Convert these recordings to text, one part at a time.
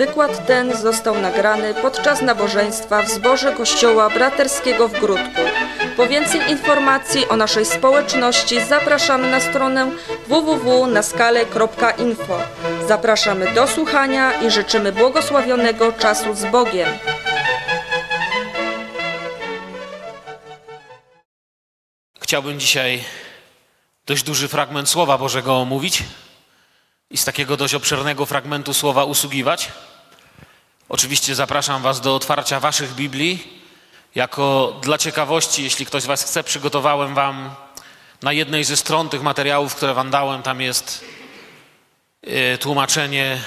Wykład ten został nagrany podczas nabożeństwa w zborze Kościoła Braterskiego w Grudku. Po więcej informacji o naszej społeczności zapraszamy na stronę www.naskale.info. Zapraszamy do słuchania i życzymy błogosławionego czasu z Bogiem. Chciałbym dzisiaj dość duży fragment Słowa Bożego omówić i z takiego dość obszernego fragmentu Słowa usługiwać. Oczywiście zapraszam Was do otwarcia Waszych Biblii. Jako dla ciekawości, jeśli ktoś z Was chce, przygotowałem Wam na jednej ze stron tych materiałów, które Wam dałem, tam jest e, tłumaczenie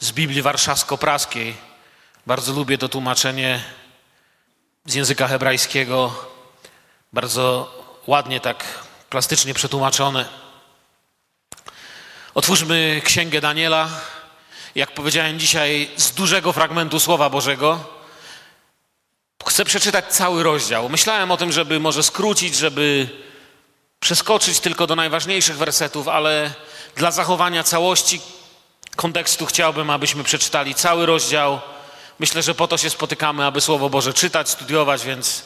z Biblii Warszawsko-Praskiej. Bardzo lubię to tłumaczenie z języka hebrajskiego. Bardzo ładnie tak plastycznie przetłumaczone. Otwórzmy Księgę Daniela. Jak powiedziałem dzisiaj, z dużego fragmentu Słowa Bożego. Chcę przeczytać cały rozdział. Myślałem o tym, żeby może skrócić, żeby przeskoczyć tylko do najważniejszych wersetów, ale dla zachowania całości kontekstu chciałbym, abyśmy przeczytali cały rozdział. Myślę, że po to się spotykamy, aby Słowo Boże czytać, studiować, więc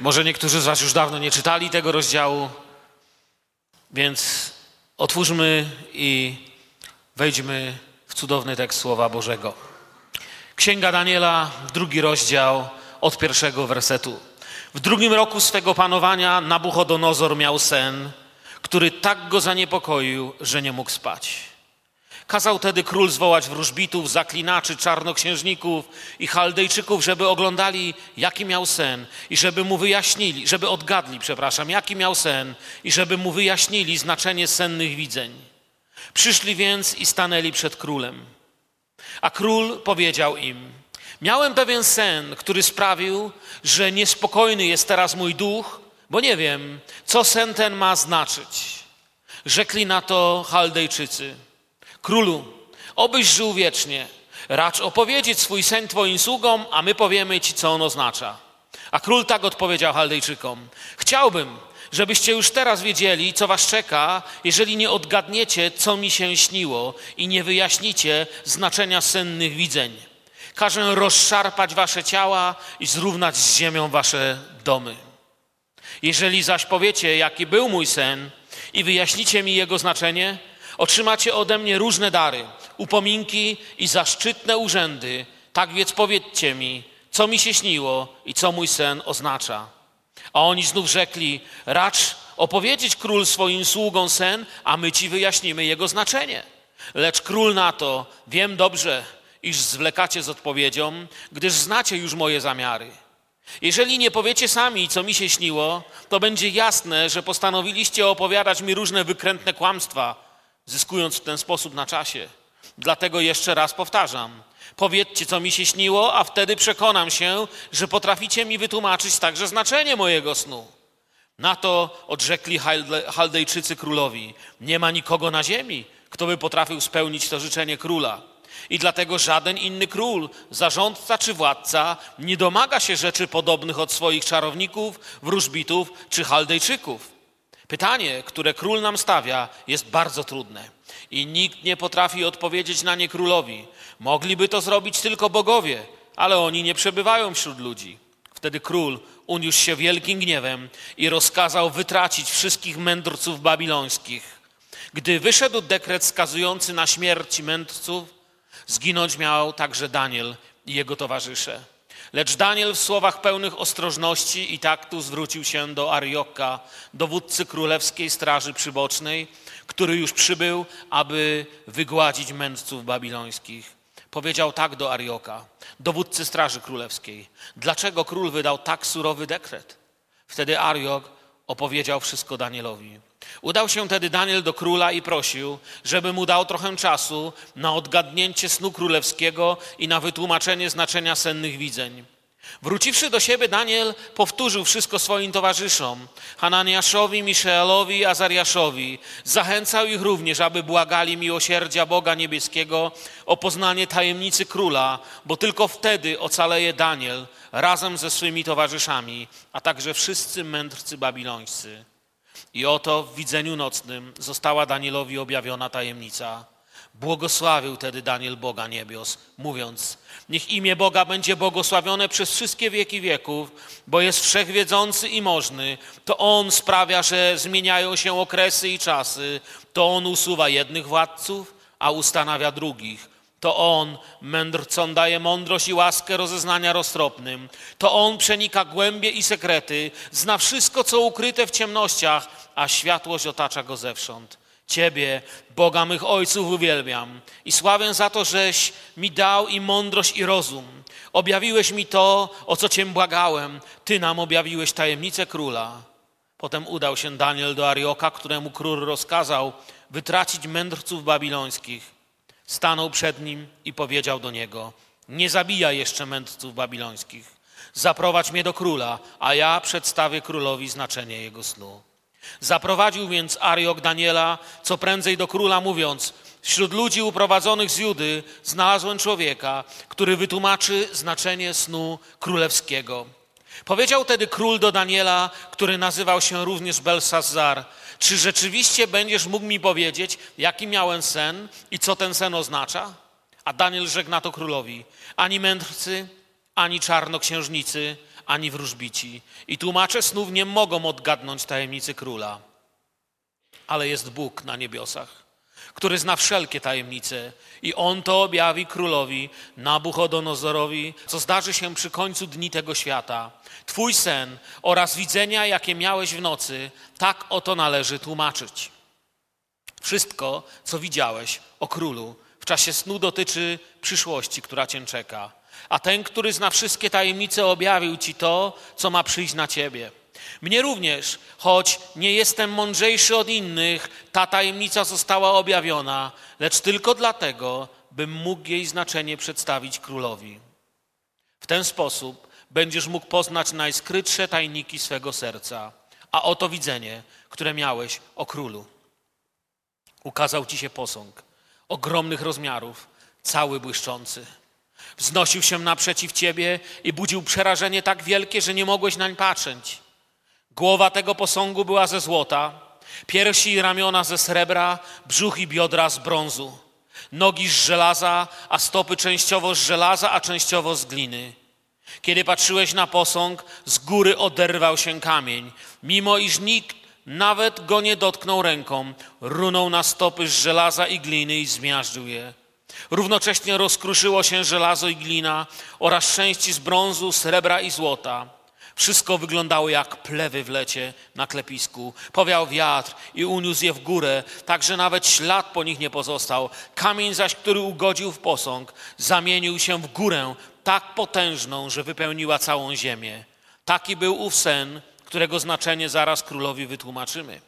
może niektórzy z Was już dawno nie czytali tego rozdziału, więc otwórzmy i wejdźmy cudowny tekst Słowa Bożego. Księga Daniela, drugi rozdział, od pierwszego wersetu. W drugim roku swego panowania Nabuchodonozor miał sen, który tak go zaniepokoił, że nie mógł spać. Kazał tedy król zwołać wróżbitów, zaklinaczy, czarnoksiężników i chaldejczyków, żeby oglądali, jaki miał sen i żeby mu wyjaśnili, żeby odgadli, przepraszam, jaki miał sen i żeby mu wyjaśnili znaczenie sennych widzeń. Przyszli więc i stanęli przed królem. A król powiedział im: Miałem pewien sen, który sprawił, że niespokojny jest teraz mój duch, bo nie wiem, co sen ten ma znaczyć. Rzekli na to Chaldejczycy. Królu, obyś żył wiecznie. Racz opowiedzieć swój sen twoim sługom, a my powiemy ci, co on oznacza. A król tak odpowiedział Chaldejczykom. Chciałbym, żebyście już teraz wiedzieli, co was czeka, jeżeli nie odgadniecie, co mi się śniło i nie wyjaśnicie znaczenia sennych widzeń. Każę rozszarpać wasze ciała i zrównać z ziemią wasze domy. Jeżeli zaś powiecie, jaki był mój sen i wyjaśnicie mi jego znaczenie, Otrzymacie ode mnie różne dary, upominki i zaszczytne urzędy. Tak więc powiedzcie mi, co mi się śniło i co mój sen oznacza. A oni znów rzekli: Racz opowiedzieć król swoim sługom sen, a my ci wyjaśnimy jego znaczenie. Lecz król na to: Wiem dobrze, iż zwlekacie z odpowiedzią, gdyż znacie już moje zamiary. Jeżeli nie powiecie sami, co mi się śniło, to będzie jasne, że postanowiliście opowiadać mi różne wykrętne kłamstwa zyskując w ten sposób na czasie. Dlatego jeszcze raz powtarzam. Powiedzcie, co mi się śniło, a wtedy przekonam się, że potraficie mi wytłumaczyć także znaczenie mojego snu. Na to odrzekli Chaldejczycy królowi: Nie ma nikogo na ziemi, kto by potrafił spełnić to życzenie króla. I dlatego żaden inny król, zarządca czy władca nie domaga się rzeczy podobnych od swoich czarowników, wróżbitów czy Chaldejczyków. Pytanie, które król nam stawia, jest bardzo trudne i nikt nie potrafi odpowiedzieć na nie królowi. Mogliby to zrobić tylko bogowie, ale oni nie przebywają wśród ludzi. Wtedy król uniósł się wielkim gniewem i rozkazał wytracić wszystkich mędrców babilońskich. Gdy wyszedł dekret skazujący na śmierć mędrców, zginąć miał także Daniel i jego towarzysze. Lecz Daniel w słowach pełnych ostrożności i taktu zwrócił się do Arioka, dowódcy królewskiej straży przybocznej, który już przybył, aby wygładzić mędrców babilońskich. Powiedział tak do Arioka, dowódcy straży królewskiej: Dlaczego król wydał tak surowy dekret? Wtedy Ariok opowiedział wszystko Danielowi. Udał się tedy Daniel do króla i prosił, żeby mu dał trochę czasu na odgadnięcie snu królewskiego i na wytłumaczenie znaczenia sennych widzeń. Wróciwszy do siebie, Daniel powtórzył wszystko swoim towarzyszom, Hananiaszowi, Miszaelowi i Azariaszowi. Zachęcał ich również, aby błagali miłosierdzia Boga Niebieskiego o poznanie tajemnicy króla, bo tylko wtedy ocaleje Daniel razem ze swymi towarzyszami, a także wszyscy mędrcy babilońscy. I oto w widzeniu nocnym została Danielowi objawiona tajemnica. Błogosławił tedy Daniel Boga niebios, mówiąc: Niech imię Boga będzie błogosławione przez wszystkie wieki wieków, bo jest wszechwiedzący i możny. To On sprawia, że zmieniają się okresy i czasy. To On usuwa jednych władców, a ustanawia drugich. To On mędrcom daje mądrość i łaskę rozeznania roztropnym. To On przenika głębie i sekrety, zna wszystko, co ukryte w ciemnościach, a światłość otacza go zewsząd. Ciebie, Boga mych ojców, uwielbiam i sławię za to, żeś mi dał i mądrość i rozum. Objawiłeś mi to, o co Cię błagałem. Ty nam objawiłeś tajemnicę króla. Potem udał się Daniel do Arioka, któremu król rozkazał wytracić mędrców babilońskich. Stanął przed nim i powiedział do niego: Nie zabijaj jeszcze mędrców babilońskich. Zaprowadź mnie do króla, a ja przedstawię królowi znaczenie jego snu. Zaprowadził więc Ariok Daniela co prędzej do króla, mówiąc: Wśród ludzi uprowadzonych z Judy znalazłem człowieka, który wytłumaczy znaczenie snu królewskiego. Powiedział tedy król do Daniela, który nazywał się również Belsazar: Czy rzeczywiście będziesz mógł mi powiedzieć, jaki miałem sen i co ten sen oznacza? A Daniel rzekł na to królowi: Ani mędrcy, ani czarnoksiężnicy, ani wróżbici. I tłumacze snów nie mogą odgadnąć tajemnicy króla. Ale jest Bóg na niebiosach, który zna wszelkie tajemnice i On to objawi królowi Nabuchodonozorowi, co zdarzy się przy końcu dni tego świata. Twój sen oraz widzenia, jakie miałeś w nocy, tak oto należy tłumaczyć. Wszystko, co widziałeś o królu w czasie snu dotyczy przyszłości, która cię czeka a ten, który zna wszystkie tajemnice, objawił ci to, co ma przyjść na ciebie. Mnie również, choć nie jestem mądrzejszy od innych, ta tajemnica została objawiona, lecz tylko dlatego, bym mógł jej znaczenie przedstawić królowi. W ten sposób będziesz mógł poznać najskrytsze tajniki swego serca. A oto widzenie, które miałeś o królu. Ukazał ci się posąg ogromnych rozmiarów, cały błyszczący. Wznosił się naprzeciw ciebie i budził przerażenie tak wielkie, że nie mogłeś nań patrzeć. Głowa tego posągu była ze złota, piersi i ramiona ze srebra, brzuch i biodra z brązu, nogi z żelaza, a stopy częściowo z żelaza, a częściowo z gliny. Kiedy patrzyłeś na posąg, z góry oderwał się kamień, mimo iż nikt nawet go nie dotknął ręką, runął na stopy z żelaza i gliny i zmiażdżył je. Równocześnie rozkruszyło się żelazo i glina oraz części z brązu, srebra i złota. Wszystko wyglądało jak plewy w lecie na klepisku. Powiał wiatr i uniósł je w górę, tak że nawet ślad po nich nie pozostał. Kamień zaś, który ugodził w posąg, zamienił się w górę tak potężną, że wypełniła całą ziemię. Taki był ów sen, którego znaczenie zaraz królowi wytłumaczymy.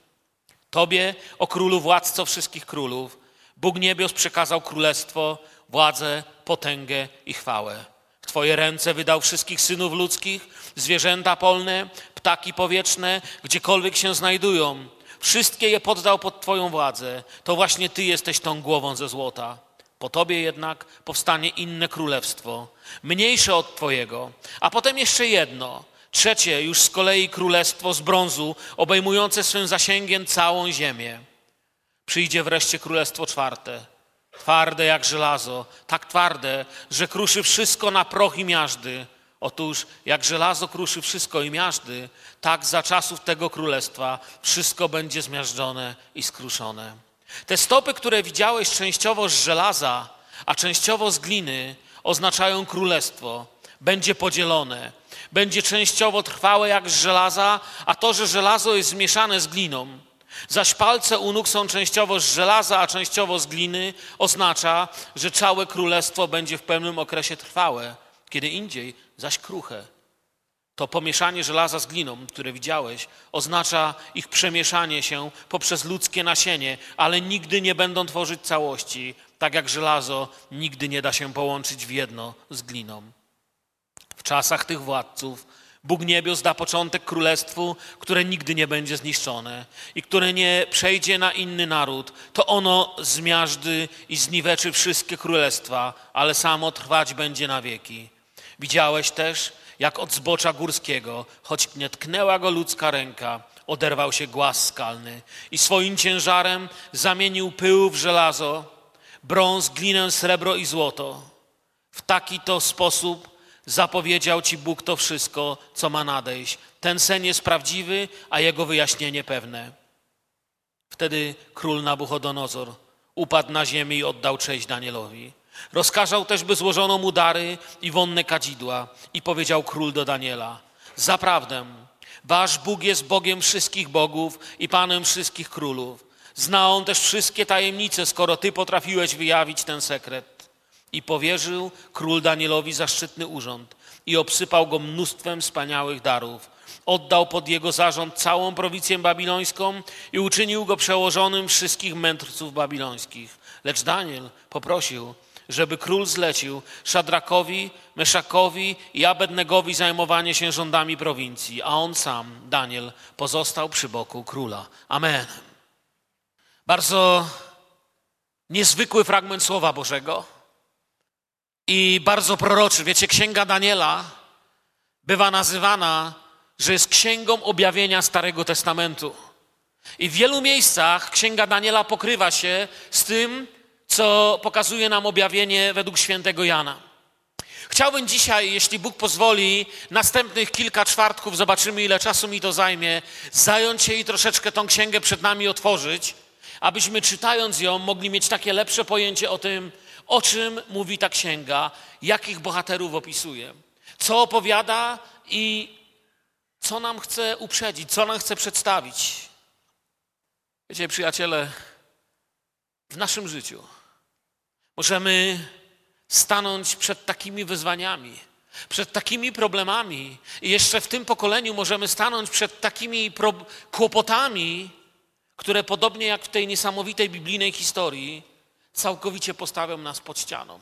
Tobie, o królu władco wszystkich królów, Bóg niebios przekazał królestwo, władzę, potęgę i chwałę. W Twoje ręce wydał wszystkich synów ludzkich, zwierzęta polne, ptaki powietrzne, gdziekolwiek się znajdują. Wszystkie je poddał pod Twoją władzę. To właśnie Ty jesteś tą głową ze złota. Po Tobie jednak powstanie inne królestwo, mniejsze od Twojego, a potem jeszcze jedno, trzecie już z kolei królestwo z brązu, obejmujące swym zasięgiem całą ziemię. Przyjdzie wreszcie królestwo czwarte, twarde jak żelazo, tak twarde, że kruszy wszystko na proch i miażdy. Otóż jak żelazo kruszy wszystko i miażdy, tak za czasów tego królestwa wszystko będzie zmiażdżone i skruszone. Te stopy, które widziałeś częściowo z żelaza, a częściowo z gliny, oznaczają królestwo. Będzie podzielone. Będzie częściowo trwałe jak z żelaza, a to, że żelazo jest zmieszane z gliną, Zaś palce u nóg są częściowo z żelaza, a częściowo z gliny, oznacza, że całe królestwo będzie w pewnym okresie trwałe, kiedy indziej zaś kruche. To pomieszanie żelaza z gliną, które widziałeś, oznacza ich przemieszanie się poprzez ludzkie nasienie, ale nigdy nie będą tworzyć całości, tak jak żelazo nigdy nie da się połączyć w jedno z gliną. W czasach tych władców Bóg niebios da początek królestwu, które nigdy nie będzie zniszczone i które nie przejdzie na inny naród. To ono zmiażdży i zniweczy wszystkie królestwa, ale samo trwać będzie na wieki. Widziałeś też, jak od zbocza górskiego, choć nie tknęła go ludzka ręka, oderwał się głaz skalny i swoim ciężarem zamienił pył w żelazo, brąz, glinę, srebro i złoto. W taki to sposób zapowiedział ci Bóg to wszystko, co ma nadejść. Ten sen jest prawdziwy, a jego wyjaśnienie pewne. Wtedy król Nabuchodonozor upadł na ziemię i oddał cześć Danielowi. Rozkazał też, by złożono mu dary i wonne kadzidła i powiedział król do Daniela, zaprawdę, wasz Bóg jest Bogiem wszystkich bogów i Panem wszystkich królów. Zna on też wszystkie tajemnice, skoro ty potrafiłeś wyjawić ten sekret. I powierzył król Danielowi zaszczytny urząd i obsypał go mnóstwem wspaniałych darów. Oddał pod jego zarząd całą prowincję babilońską i uczynił go przełożonym wszystkich mędrców babilońskich. Lecz Daniel poprosił, żeby król zlecił Szadrakowi, Meszakowi i Abednegowi zajmowanie się rządami prowincji, a on sam, Daniel, pozostał przy boku króla. Amen. Bardzo niezwykły fragment Słowa Bożego i bardzo proroczy. Wiecie, Księga Daniela bywa nazywana, że jest księgą objawienia Starego Testamentu. I w wielu miejscach Księga Daniela pokrywa się z tym, co pokazuje nam objawienie według świętego Jana. Chciałbym dzisiaj, jeśli Bóg pozwoli, następnych kilka czwartków, zobaczymy ile czasu mi to zajmie, zająć się i troszeczkę tą księgę przed nami otworzyć, abyśmy czytając ją mogli mieć takie lepsze pojęcie o tym, o czym mówi ta księga, jakich bohaterów opisuje, co opowiada i co nam chce uprzedzić, co nam chce przedstawić. Wiecie, przyjaciele, w naszym życiu możemy stanąć przed takimi wyzwaniami, przed takimi problemami, i jeszcze w tym pokoleniu możemy stanąć przed takimi kłopotami, które podobnie jak w tej niesamowitej biblijnej historii, całkowicie postawią nas pod ścianą.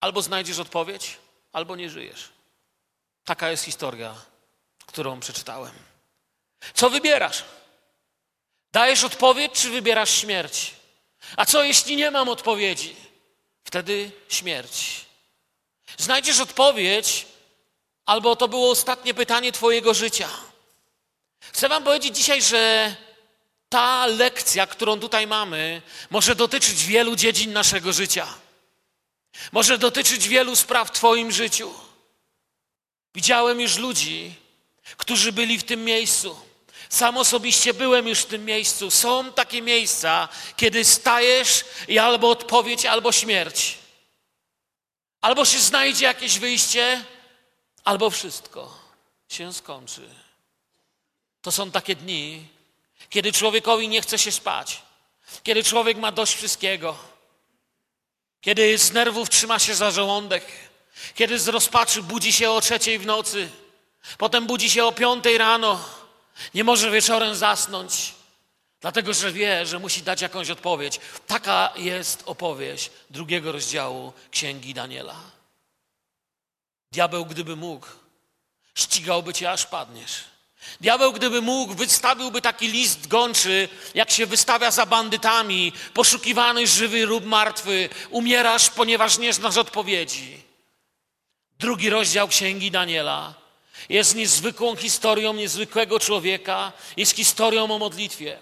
Albo znajdziesz odpowiedź, albo nie żyjesz. Taka jest historia, którą przeczytałem. Co wybierasz? Dajesz odpowiedź, czy wybierasz śmierć? A co jeśli nie mam odpowiedzi? Wtedy śmierć. Znajdziesz odpowiedź, albo to było ostatnie pytanie Twojego życia. Chcę Wam powiedzieć dzisiaj, że ta lekcja, którą tutaj mamy, może dotyczyć wielu dziedzin naszego życia. Może dotyczyć wielu spraw w Twoim życiu. Widziałem już ludzi, którzy byli w tym miejscu. Sam osobiście byłem już w tym miejscu. Są takie miejsca, kiedy stajesz i albo odpowiedź, albo śmierć. Albo się znajdzie jakieś wyjście, albo wszystko się skończy. To są takie dni, kiedy człowiekowi nie chce się spać, kiedy człowiek ma dość wszystkiego, kiedy z nerwów trzyma się za żołądek, kiedy z rozpaczy budzi się o trzeciej w nocy, potem budzi się o piątej rano, nie może wieczorem zasnąć, dlatego że wie, że musi dać jakąś odpowiedź. Taka jest opowieść drugiego rozdziału Księgi Daniela. Diabeł, gdyby mógł, ścigałby cię, aż padniesz. Diabeł, gdyby mógł, wystawiłby taki list gończy, jak się wystawia za bandytami, poszukiwany żywy lub martwy, umierasz, ponieważ nie znasz odpowiedzi. Drugi rozdział Księgi Daniela jest niezwykłą historią niezwykłego człowieka, jest historią o modlitwie.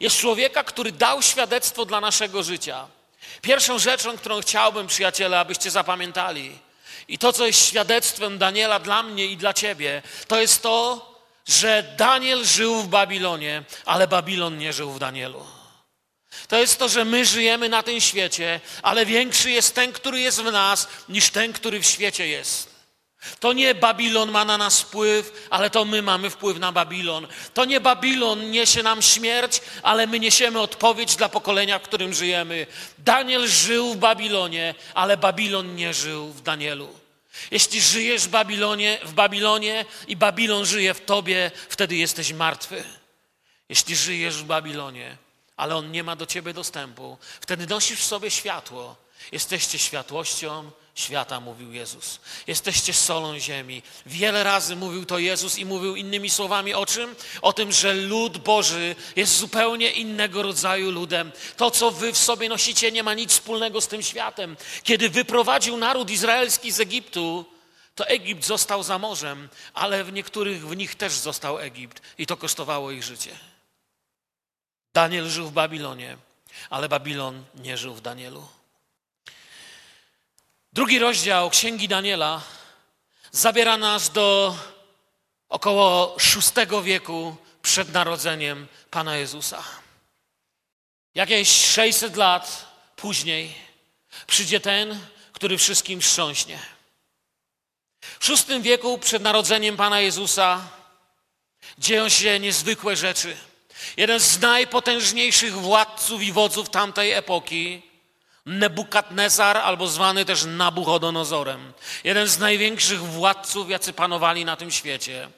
Jest człowieka, który dał świadectwo dla naszego życia. Pierwszą rzeczą, którą chciałbym, przyjaciele, abyście zapamiętali, i to, co jest świadectwem Daniela dla mnie i dla ciebie, to jest to, że Daniel żył w Babilonie, ale Babilon nie żył w Danielu. To jest to, że my żyjemy na tym świecie, ale większy jest ten, który jest w nas, niż ten, który w świecie jest. To nie Babilon ma na nas wpływ, ale to my mamy wpływ na Babilon. To nie Babilon niesie nam śmierć, ale my niesiemy odpowiedź dla pokolenia, w którym żyjemy. Daniel żył w Babilonie, ale Babilon nie żył w Danielu. Jeśli żyjesz w Babilonie, w Babilonie i Babilon żyje w tobie, wtedy jesteś martwy. Jeśli żyjesz w Babilonie, ale on nie ma do ciebie dostępu, wtedy nosisz w sobie światło. Jesteście światłością świata, mówił Jezus. Jesteście solą ziemi. Wiele razy mówił to Jezus i mówił innymi słowami o czym? O tym, że lud Boży jest zupełnie innego rodzaju ludem. To, co wy w sobie nosicie, nie ma nic wspólnego z tym światem. Kiedy wyprowadził naród izraelski z Egiptu, to Egipt został za morzem, ale w niektórych w nich też został Egipt i to kosztowało ich życie. Daniel żył w Babilonie. Ale Babilon nie żył w Danielu. Drugi rozdział Księgi Daniela zabiera nas do około VI wieku przed narodzeniem Pana Jezusa. Jakieś 600 lat później przyjdzie ten, który wszystkim wstrząśnie. W VI wieku przed narodzeniem Pana Jezusa dzieją się niezwykłe rzeczy. Jeden z najpotężniejszych władców i wodzów tamtej epoki, Nebukadnezar, albo zwany też Nabuchodonozorem, jeden z największych władców, jacy panowali na tym świecie,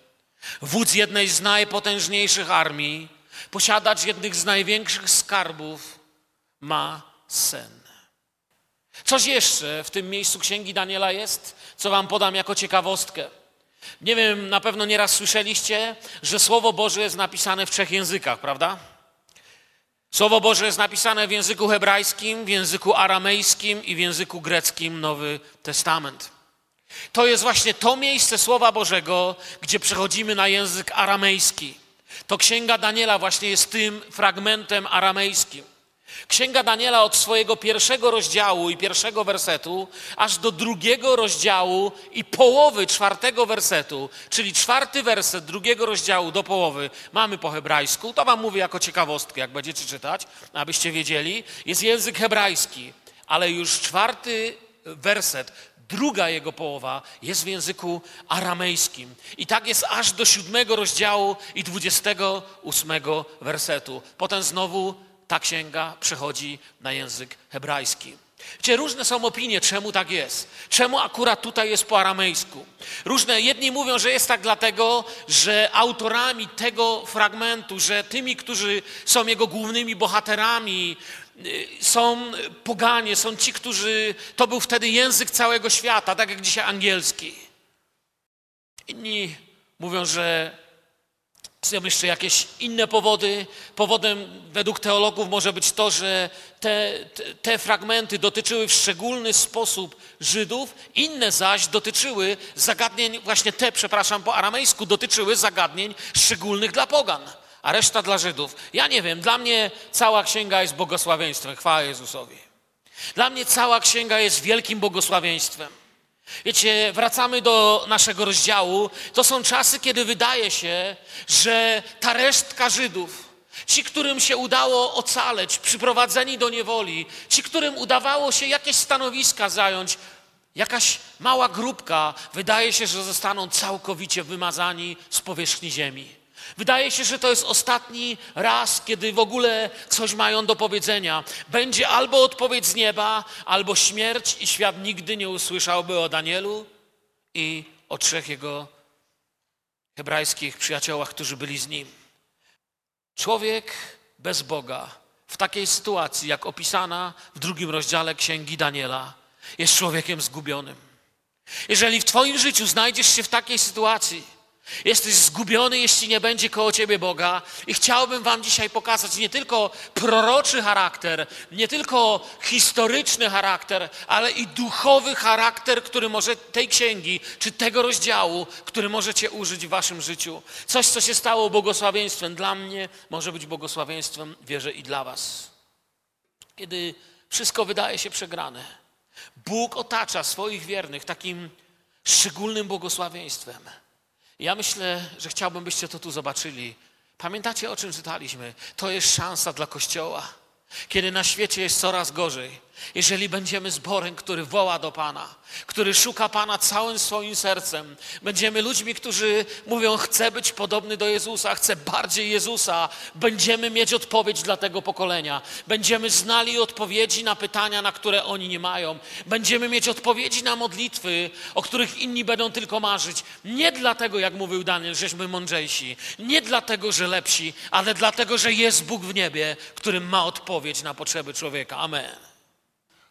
wódz jednej z najpotężniejszych armii, posiadacz jednych z największych skarbów, ma sen. Coś jeszcze w tym miejscu Księgi Daniela jest, co wam podam jako ciekawostkę. Nie wiem, na pewno nieraz słyszeliście, że Słowo Boże jest napisane w trzech językach, prawda? Słowo Boże jest napisane w języku hebrajskim, w języku aramejskim i w języku greckim Nowy Testament. To jest właśnie to miejsce Słowa Bożego, gdzie przechodzimy na język aramejski. To Księga Daniela właśnie jest tym fragmentem aramejskim. Księga Daniela od swojego pierwszego rozdziału i pierwszego wersetu, aż do drugiego rozdziału i połowy czwartego wersetu, czyli czwarty werset drugiego rozdziału do połowy, mamy po hebrajsku. To wam mówię jako ciekawostkę, jak będziecie czytać, abyście wiedzieli. Jest język hebrajski, ale już czwarty werset, druga jego połowa jest w języku aramejskim. I tak jest aż do siódmego rozdziału i dwudziestego ósmego wersetu. Potem znowu ta księga przechodzi na język hebrajski. Wiecie, różne są opinie, czemu tak jest. Czemu akurat tutaj jest po aramejsku. Różne, jedni mówią, że jest tak dlatego, że autorami tego fragmentu, że tymi, którzy są jego głównymi bohaterami, y, są poganie, są ci, którzy, to był wtedy język całego świata, tak jak dzisiaj angielski. Inni mówią, że są jeszcze jakieś inne powody. Powodem według teologów może być to, że te, te, fragmenty dotyczyły w szczególny sposób Żydów, inne zaś dotyczyły zagadnień, właśnie te, przepraszam, po aramejsku, dotyczyły zagadnień szczególnych dla pogan, a reszta dla Żydów. Ja nie wiem, dla mnie cała księga jest błogosławieństwem, chwała Jezusowi. Dla mnie cała księga jest wielkim błogosławieństwem. Wiecie, wracamy do naszego rozdziału. To są czasy, kiedy wydaje się, że ta resztka Żydów, ci, którym się udało ocaleć, przyprowadzeni do niewoli, ci, którym udawało się jakieś stanowiska zająć, jakaś mała grupka, wydaje się, że zostaną całkowicie wymazani z powierzchni ziemi. Wydaje się, że to jest ostatni raz, kiedy w ogóle coś mają do powiedzenia. Będzie albo odpowiedź z nieba, albo śmierć, i świat nigdy nie usłyszałby o Danielu i o trzech jego hebrajskich przyjaciołach, którzy byli z nim. Człowiek bez Boga w takiej sytuacji, jak opisana w drugim rozdziale Księgi Daniela, jest człowiekiem zgubionym. Jeżeli w Twoim życiu znajdziesz się w takiej sytuacji, Jesteś zgubiony, jeśli nie będzie koło ciebie Boga. I chciałbym Wam dzisiaj pokazać nie tylko proroczy charakter, nie tylko historyczny charakter, ale i duchowy charakter, który może tej księgi, czy tego rozdziału, który możecie użyć w Waszym życiu. Coś, co się stało błogosławieństwem dla mnie, może być błogosławieństwem, wierzę, i dla Was. Kiedy wszystko wydaje się przegrane, Bóg otacza swoich wiernych takim szczególnym błogosławieństwem. Ja myślę, że chciałbym, byście to tu zobaczyli. Pamiętacie, o czym czytaliśmy? To jest szansa dla Kościoła. Kiedy na świecie jest coraz gorzej, jeżeli będziemy zborem, który woła do Pana, który szuka Pana całym swoim sercem, będziemy ludźmi, którzy mówią: Chcę być podobny do Jezusa, chcę bardziej Jezusa, będziemy mieć odpowiedź dla tego pokolenia. Będziemy znali odpowiedzi na pytania, na które oni nie mają. Będziemy mieć odpowiedzi na modlitwy, o których inni będą tylko marzyć. Nie dlatego, jak mówił Daniel, żeśmy mądrzejsi, nie dlatego, że lepsi, ale dlatego, że jest Bóg w niebie, który ma odpowiedź na potrzeby człowieka. Amen.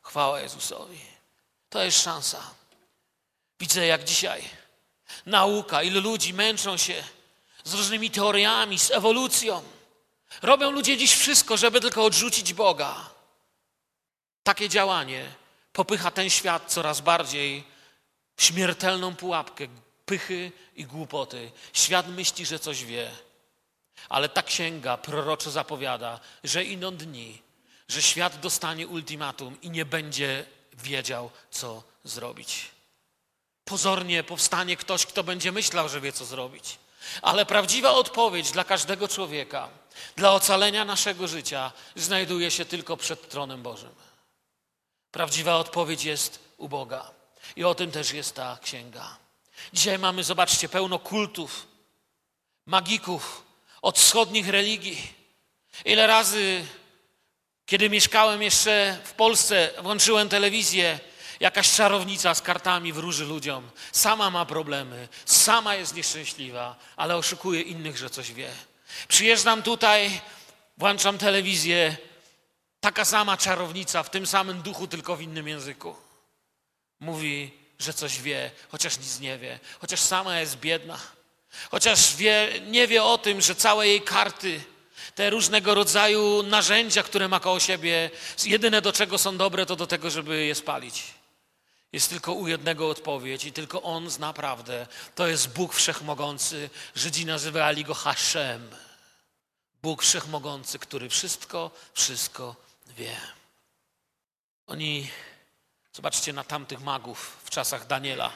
Chwała Jezusowi. To jest szansa. Widzę, jak dzisiaj nauka, ilu ludzi męczą się z różnymi teoriami, z ewolucją. Robią ludzie dziś wszystko, żeby tylko odrzucić Boga. Takie działanie popycha ten świat coraz bardziej w śmiertelną pułapkę pychy i głupoty. Świat myśli, że coś wie, ale ta księga proroczo zapowiada, że idą dni, że świat dostanie ultimatum i nie będzie wiedział, co zrobić. Pozornie powstanie ktoś, kto będzie myślał, że wie, co zrobić. Ale prawdziwa odpowiedź dla każdego człowieka, dla ocalenia naszego życia, znajduje się tylko przed tronem Bożym. Prawdziwa odpowiedź jest u Boga. I o tym też jest ta księga. Dzisiaj mamy, zobaczcie, pełno kultów, magików od wschodnich religii. Ile razy, kiedy mieszkałem jeszcze w Polsce, włączyłem telewizję, jakaś czarownica z kartami wróży ludziom. Sama ma problemy, sama jest nieszczęśliwa, ale oszukuje innych, że coś wie. Przyjeżdżam tutaj, włączam telewizję, taka sama czarownica w tym samym duchu, tylko w innym języku. Mówi, że coś wie, chociaż nic nie wie, chociaż sama jest biedna, chociaż wie, nie wie o tym, że całe jej karty, te różnego rodzaju narzędzia, które ma koło siebie, jedyne do czego są dobre, to do tego, żeby je spalić. Jest tylko u jednego odpowiedź i tylko On zna prawdę. To jest Bóg Wszechmogący. Żydzi nazywali Go Hashem. Bóg Wszechmogący, który wszystko, wszystko wie. Oni, zobaczcie na tamtych magów w czasach Daniela,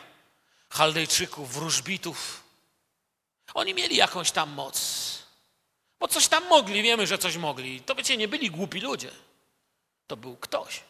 Chaldejczyków, wróżbitów. Oni mieli jakąś tam moc. Bo coś tam mogli, wiemy, że coś mogli. To wiecie, nie byli głupi ludzie. To był ktoś.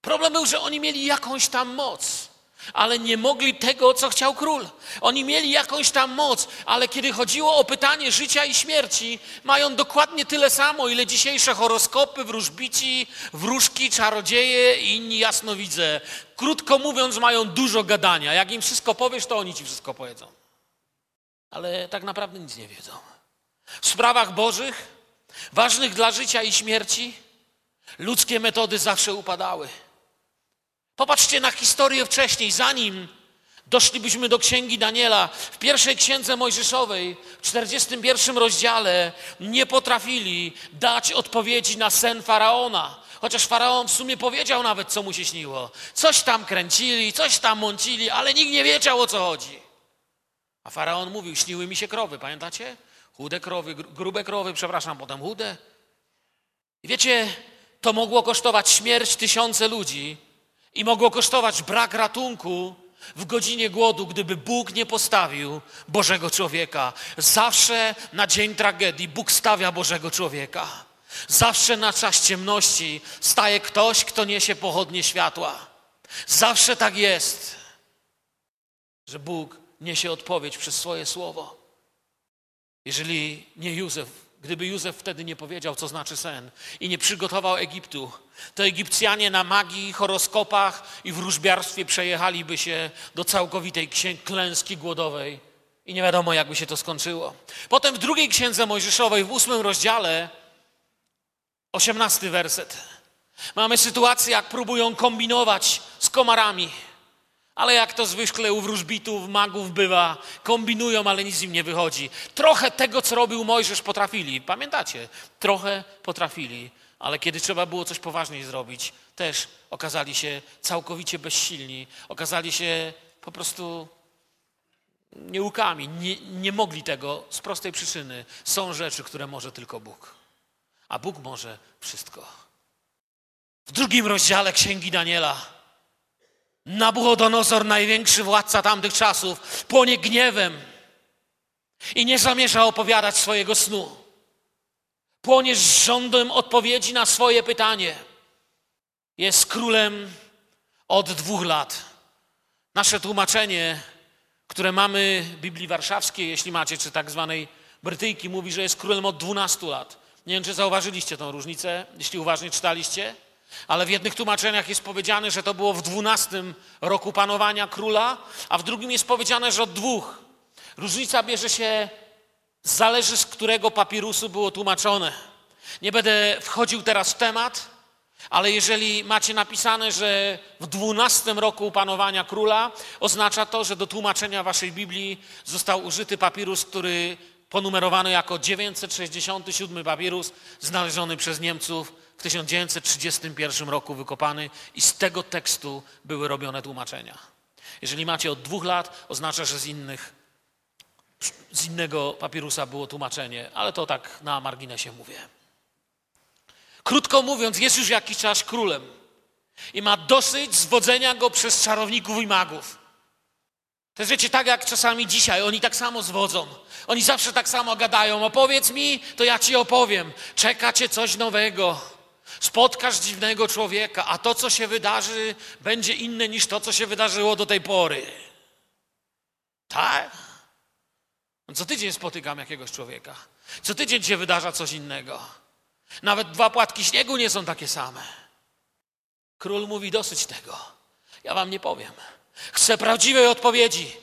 Problem był, że oni mieli jakąś tam moc, ale nie mogli tego, co chciał król. Oni mieli jakąś tam moc, ale kiedy chodziło o pytanie życia i śmierci, mają dokładnie tyle samo, ile dzisiejsze horoskopy, wróżbici, wróżki, czarodzieje i inni jasnowidze. Krótko mówiąc, mają dużo gadania. Jak im wszystko powiesz, to oni ci wszystko powiedzą. Ale tak naprawdę nic nie wiedzą. W sprawach bożych, ważnych dla życia i śmierci, ludzkie metody zawsze upadały. Popatrzcie na historię wcześniej, zanim doszlibyśmy do księgi Daniela. W pierwszej księdze Mojżeszowej, w 41 rozdziale, nie potrafili dać odpowiedzi na sen faraona. Chociaż faraon w sumie powiedział nawet, co mu się śniło. Coś tam kręcili, coś tam mącili, ale nikt nie wiedział o co chodzi. A faraon mówił: Śniły mi się krowy, pamiętacie? Chude krowy, grube krowy, przepraszam, potem chude. I wiecie, to mogło kosztować śmierć tysiące ludzi i mogło kosztować brak ratunku w godzinie głodu, gdyby Bóg nie postawił Bożego człowieka. Zawsze na dzień tragedii Bóg stawia Bożego człowieka. Zawsze na czas ciemności staje ktoś, kto niesie pochodnie światła. Zawsze tak jest, że Bóg niesie odpowiedź przez swoje słowo. Jeżeli nie Józef, gdyby Józef wtedy nie powiedział, co znaczy sen i nie przygotował Egiptu, to Egipcjanie na magii, horoskopach i wróżbiarstwie przejechaliby się do całkowitej klęski głodowej i nie wiadomo, jakby się to skończyło. Potem w drugiej księdze Mojżeszowej, w ósmym rozdziale, osiemnasty werset, mamy sytuację, jak próbują kombinować z komarami. Ale jak to zwykle u wróżbitów, magów bywa, kombinują, ale nic im nie wychodzi. Trochę tego, co robił Mojżesz, potrafili. Pamiętacie? Trochę potrafili, ale kiedy trzeba było coś poważniej zrobić, też okazali się całkowicie bezsilni. Okazali się po prostu nieukami. Nie, nie mogli tego z prostej przyczyny. Są rzeczy, które może tylko Bóg. A Bóg może wszystko. W drugim rozdziale Księgi Daniela Nabuchodonozor, największy władca tamtych czasów, płonie gniewem i nie zamierza opowiadać swojego snu. Płonie z rządem odpowiedzi na swoje pytanie. Jest królem od dwóch lat. Nasze tłumaczenie, które mamy Biblii Warszawskiej, jeśli macie, czy tak zwanej Brytyjki, mówi, że jest królem od 12 lat. Nie wiem, czy zauważyliście tą różnicę, jeśli uważnie czytaliście. Ale w jednych tłumaczeniach jest powiedziane, że to było w dwunastym roku panowania króla, a w drugim jest powiedziane, że od dwóch. Różnica bierze się, zależy z którego papirusu było tłumaczone. Nie będę wchodził teraz w temat, ale jeżeli macie napisane, że w dwunastym roku panowania króla, oznacza to, że do tłumaczenia waszej Biblii został użyty papirus, który ponumerowano jako 967 papirus, znaleziony przez Niemców w 1931 roku wykopany i z tego tekstu były robione tłumaczenia. Jeżeli macie od dwóch lat, oznacza, że z innych, z innego papirusa było tłumaczenie, ale to tak na marginesie mówię. Krótko mówiąc, jest już jakiś czas królem i ma dosyć zwodzenia go przez czarowników i magów. To jest wiecie, tak jak czasami dzisiaj, oni tak samo zwodzą. Oni zawsze tak samo gadają. Opowiedz mi, to ja ci opowiem. Czeka cię coś nowego. Spotkasz dziwnego człowieka, a to, co się wydarzy, będzie inne niż to, co się wydarzyło do tej pory. Tak? No co tydzień spotykam jakiegoś człowieka. Co tydzień się wydarza coś innego. Nawet dwa płatki śniegu nie są takie same. Król mówi dosyć tego. Ja wam nie powiem. Chcę prawdziwej odpowiedzi.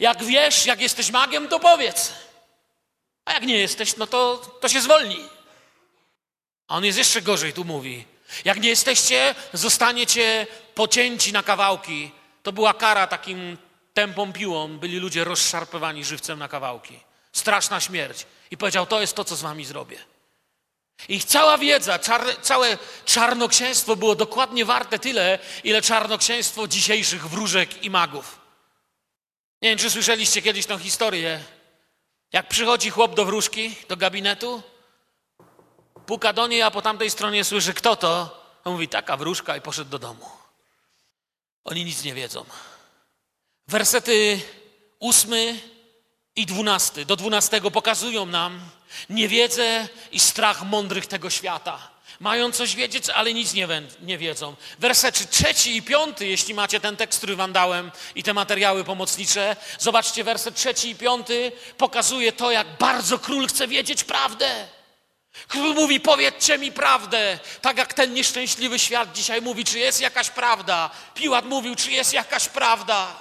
Jak wiesz, jak jesteś magiem, to powiedz. A jak nie jesteś, no to, to się zwolni. A on jest jeszcze gorzej, tu mówi. Jak nie jesteście, zostaniecie pocięci na kawałki. To była kara takim tępą piłą. Byli ludzie rozszarpywani żywcem na kawałki. Straszna śmierć. I powiedział, to jest to, co z wami zrobię. Ich cała wiedza, czar, całe czarnoksięstwo było dokładnie warte tyle, ile czarnoksięstwo dzisiejszych wróżek i magów. Nie wiem, czy słyszeliście kiedyś tą historię. Jak przychodzi chłop do wróżki, do gabinetu, puka do niej, a po tamtej stronie słyszy, kto to? On mówi, taka wróżka i poszedł do domu. Oni nic nie wiedzą. Wersety ósmy i dwunasty, do dwunastego pokazują nam niewiedzę i strach mądrych tego świata. Mają coś wiedzieć, ale nic nie, nie wiedzą. Wersety trzeci i piąty, jeśli macie ten tekst, który wam dałem i te materiały pomocnicze, zobaczcie, werset trzeci i piąty pokazuje to, jak bardzo król chce wiedzieć prawdę. Król mówi, powiedzcie mi prawdę. Tak jak ten nieszczęśliwy świat dzisiaj mówi, czy jest jakaś prawda. Piłat mówił, czy jest jakaś prawda.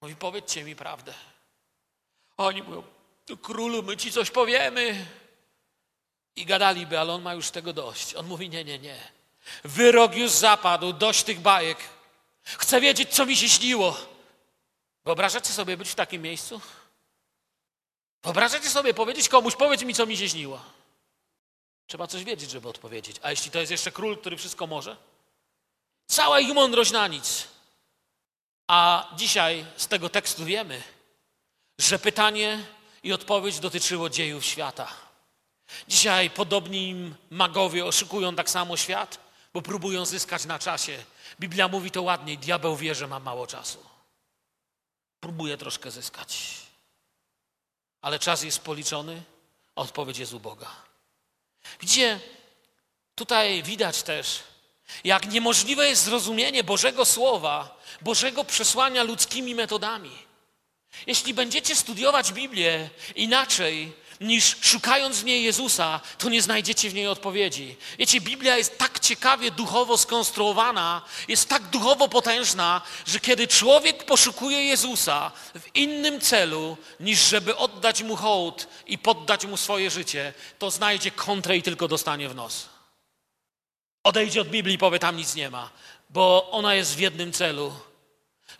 Mówi, powiedzcie mi prawdę. Oni mówią, królu, my ci coś powiemy. I gadaliby, ale on ma już tego dość. On mówi, nie, nie, nie. Wyrok już zapadł, dość tych bajek. Chcę wiedzieć, co mi się śniło. Wyobrażacie sobie być w takim miejscu? Wyobrażacie sobie powiedzieć komuś, powiedz mi, co mi się śniło. Trzeba coś wiedzieć, żeby odpowiedzieć. A jeśli to jest jeszcze król, który wszystko może? Cała ich mądrość na nic. A dzisiaj z tego tekstu wiemy, że pytanie i odpowiedź dotyczyło dziejów świata. Dzisiaj podobni magowie oszukują tak samo świat, bo próbują zyskać na czasie. Biblia mówi to ładniej, diabeł wie, że ma mało czasu. Próbuje troszkę zyskać. Ale czas jest policzony, a odpowiedź jest u Boga. Widzicie, tutaj widać też, jak niemożliwe jest zrozumienie Bożego Słowa, Bożego przesłania ludzkimi metodami. Jeśli będziecie studiować Biblię inaczej niż szukając w niej Jezusa, to nie znajdziecie w niej odpowiedzi. Wiecie, Biblia jest tak ciekawie duchowo skonstruowana, jest tak duchowo potężna, że kiedy człowiek poszukuje Jezusa w innym celu, niż żeby oddać mu hołd i poddać mu swoje życie, to znajdzie kontrę i tylko dostanie w nos. Odejdzie od Biblii i powie, tam nic nie ma, bo ona jest w jednym celu –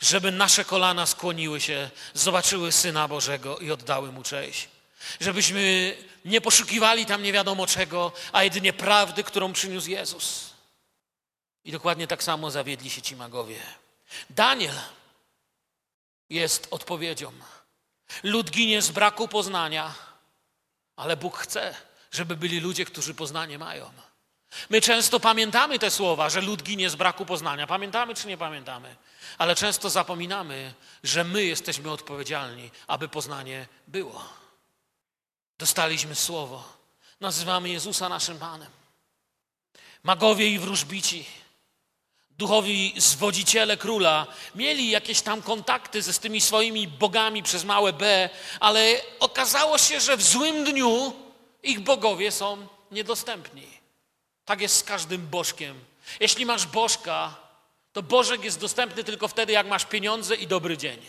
żeby nasze kolana skłoniły się, zobaczyły Syna Bożego i oddały Mu cześć. Żebyśmy nie poszukiwali tam nie wiadomo czego, a jedynie prawdy, którą przyniósł Jezus. I dokładnie tak samo zawiedli się ci magowie. Daniel jest odpowiedzią. Lud ginie z braku poznania, ale Bóg chce, żeby byli ludzie, którzy poznanie mają. My często pamiętamy te słowa, że lud ginie z braku poznania. Pamiętamy czy nie pamiętamy? Ale często zapominamy, że my jesteśmy odpowiedzialni, aby poznanie było. Dostaliśmy słowo. Nazywamy Jezusa naszym Panem. Magowie i wróżbici, duchowi zwodziciele króla mieli jakieś tam kontakty ze z tymi swoimi bogami przez małe B, ale okazało się, że w złym dniu ich bogowie są niedostępni. Tak jest z każdym bożkiem. Jeśli masz bożka, to Bożek jest dostępny tylko wtedy, jak masz pieniądze i dobry dzień.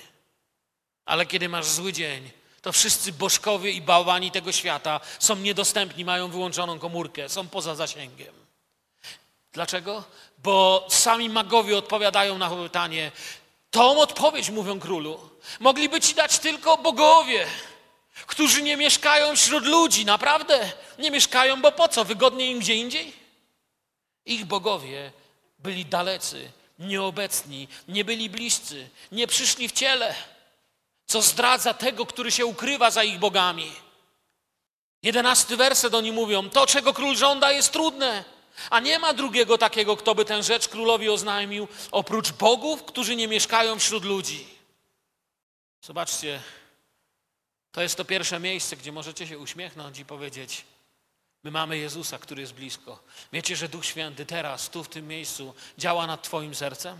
Ale kiedy masz zły dzień, to wszyscy bożkowie i bałwani tego świata są niedostępni, mają wyłączoną komórkę, są poza zasięgiem. Dlaczego? Bo sami magowie odpowiadają na pytanie. Tą odpowiedź mówią królu. Mogliby ci dać tylko bogowie, którzy nie mieszkają wśród ludzi. Naprawdę nie mieszkają, bo po co? Wygodniej im gdzie indziej? Ich bogowie byli dalecy nieobecni, nie byli bliscy, nie przyszli w ciele, co zdradza tego, który się ukrywa za ich bogami. Jedenasty werset oni mówią, to czego król żąda jest trudne, a nie ma drugiego takiego, kto by tę rzecz królowi oznajmił, oprócz bogów, którzy nie mieszkają wśród ludzi. Zobaczcie, to jest to pierwsze miejsce, gdzie możecie się uśmiechnąć i powiedzieć, my mamy Jezusa, który jest blisko. Wiecie, że Duch Święty teraz, tu w tym miejscu działa nad twoim sercem?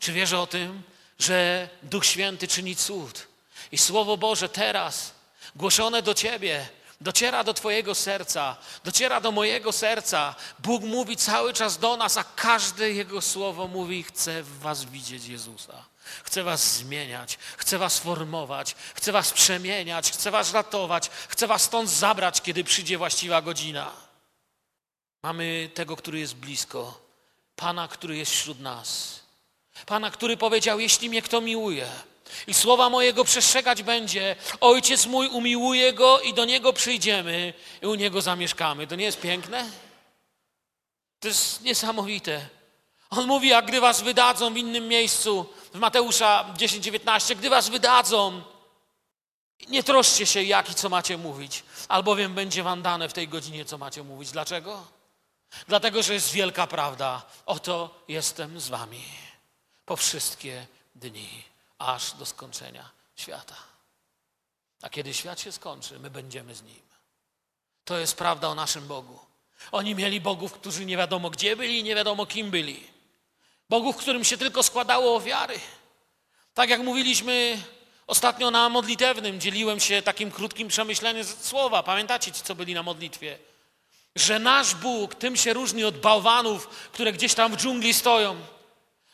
Czy wierzę o tym, że Duch Święty czyni cud i Słowo Boże teraz głoszone do ciebie dociera do Twojego serca, dociera do mojego serca. Bóg mówi cały czas do nas, a każde Jego słowo mówi: Chcę w Was widzieć Jezusa. Chcę Was zmieniać, chcę Was formować, chcę Was przemieniać, chcę Was ratować, chcę Was stąd zabrać, kiedy przyjdzie właściwa godzina. Mamy tego, który jest blisko, Pana, który jest wśród nas. Pana, który powiedział: Jeśli mnie kto miłuje, i słowa mojego przestrzegać będzie. Ojciec mój umiłuje go i do niego przyjdziemy i u niego zamieszkamy. To nie jest piękne? To jest niesamowite. On mówi, a gdy was wydadzą w innym miejscu, w Mateusza 10:19, gdy was wydadzą, nie troszcie się, jak i co macie mówić, albowiem będzie wam dane w tej godzinie, co macie mówić. Dlaczego? Dlatego, że jest wielka prawda. Oto jestem z wami po wszystkie dni aż do skończenia świata. A kiedy świat się skończy, my będziemy z Nim. To jest prawda o naszym Bogu. Oni mieli bogów, którzy nie wiadomo gdzie byli nie wiadomo kim byli. Bogów, którym się tylko składało ofiary. Tak jak mówiliśmy ostatnio na modlitewnym, dzieliłem się takim krótkim przemyśleniem słowa. Pamiętacie ci, co byli na modlitwie? Że nasz Bóg tym się różni od bałwanów, które gdzieś tam w dżungli stoją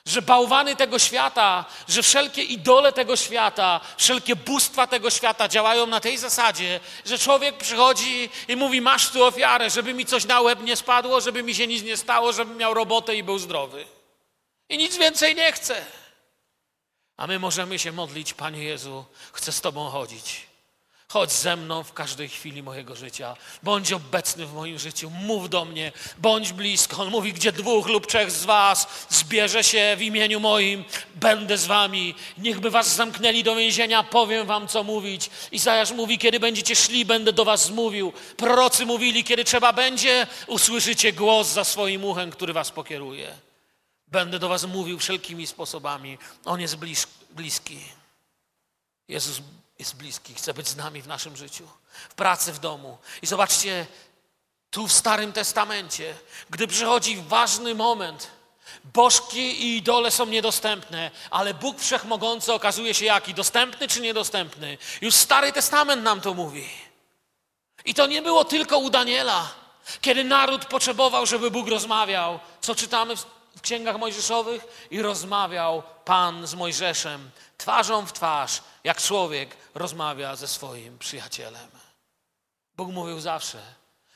że bałwany tego świata, że wszelkie idole tego świata, wszelkie bóstwa tego świata działają na tej zasadzie, że człowiek przychodzi i mówi: Masz tu ofiarę, żeby mi coś na łeb nie spadło, żeby mi się nic nie stało, żebym miał robotę i był zdrowy. I nic więcej nie chce. A my możemy się modlić: Panie Jezu, chcę z Tobą chodzić. Chodź ze mną w każdej chwili mojego życia. Bądź obecny w moim życiu. Mów do mnie. Bądź blisko. On mówi, gdzie dwóch lub trzech z was zbierze się w imieniu moim, będę z wami. Niechby was zamknęli do więzienia, powiem wam, co mówić. Izajasz mówi, kiedy będziecie szli, będę do was mówił. Prorocy mówili, kiedy trzeba będzie, usłyszycie głos za swoim uchem, który was pokieruje. Będę do was mówił wszelkimi sposobami. On jest bliski. Jezus jest bliski, chce być z nami w naszym życiu, w pracy, w domu. I zobaczcie, tu w Starym Testamencie, gdy przychodzi ważny moment, bożki i idole są niedostępne, ale Bóg Wszechmogący okazuje się jaki? Dostępny czy niedostępny? Już Stary Testament nam to mówi. I to nie było tylko u Daniela, kiedy naród potrzebował, żeby Bóg rozmawiał. Co czytamy w księgach mojżeszowych? I rozmawiał Pan z Mojżeszem twarzą w twarz, jak człowiek rozmawia ze swoim przyjacielem. Bóg mówił zawsze.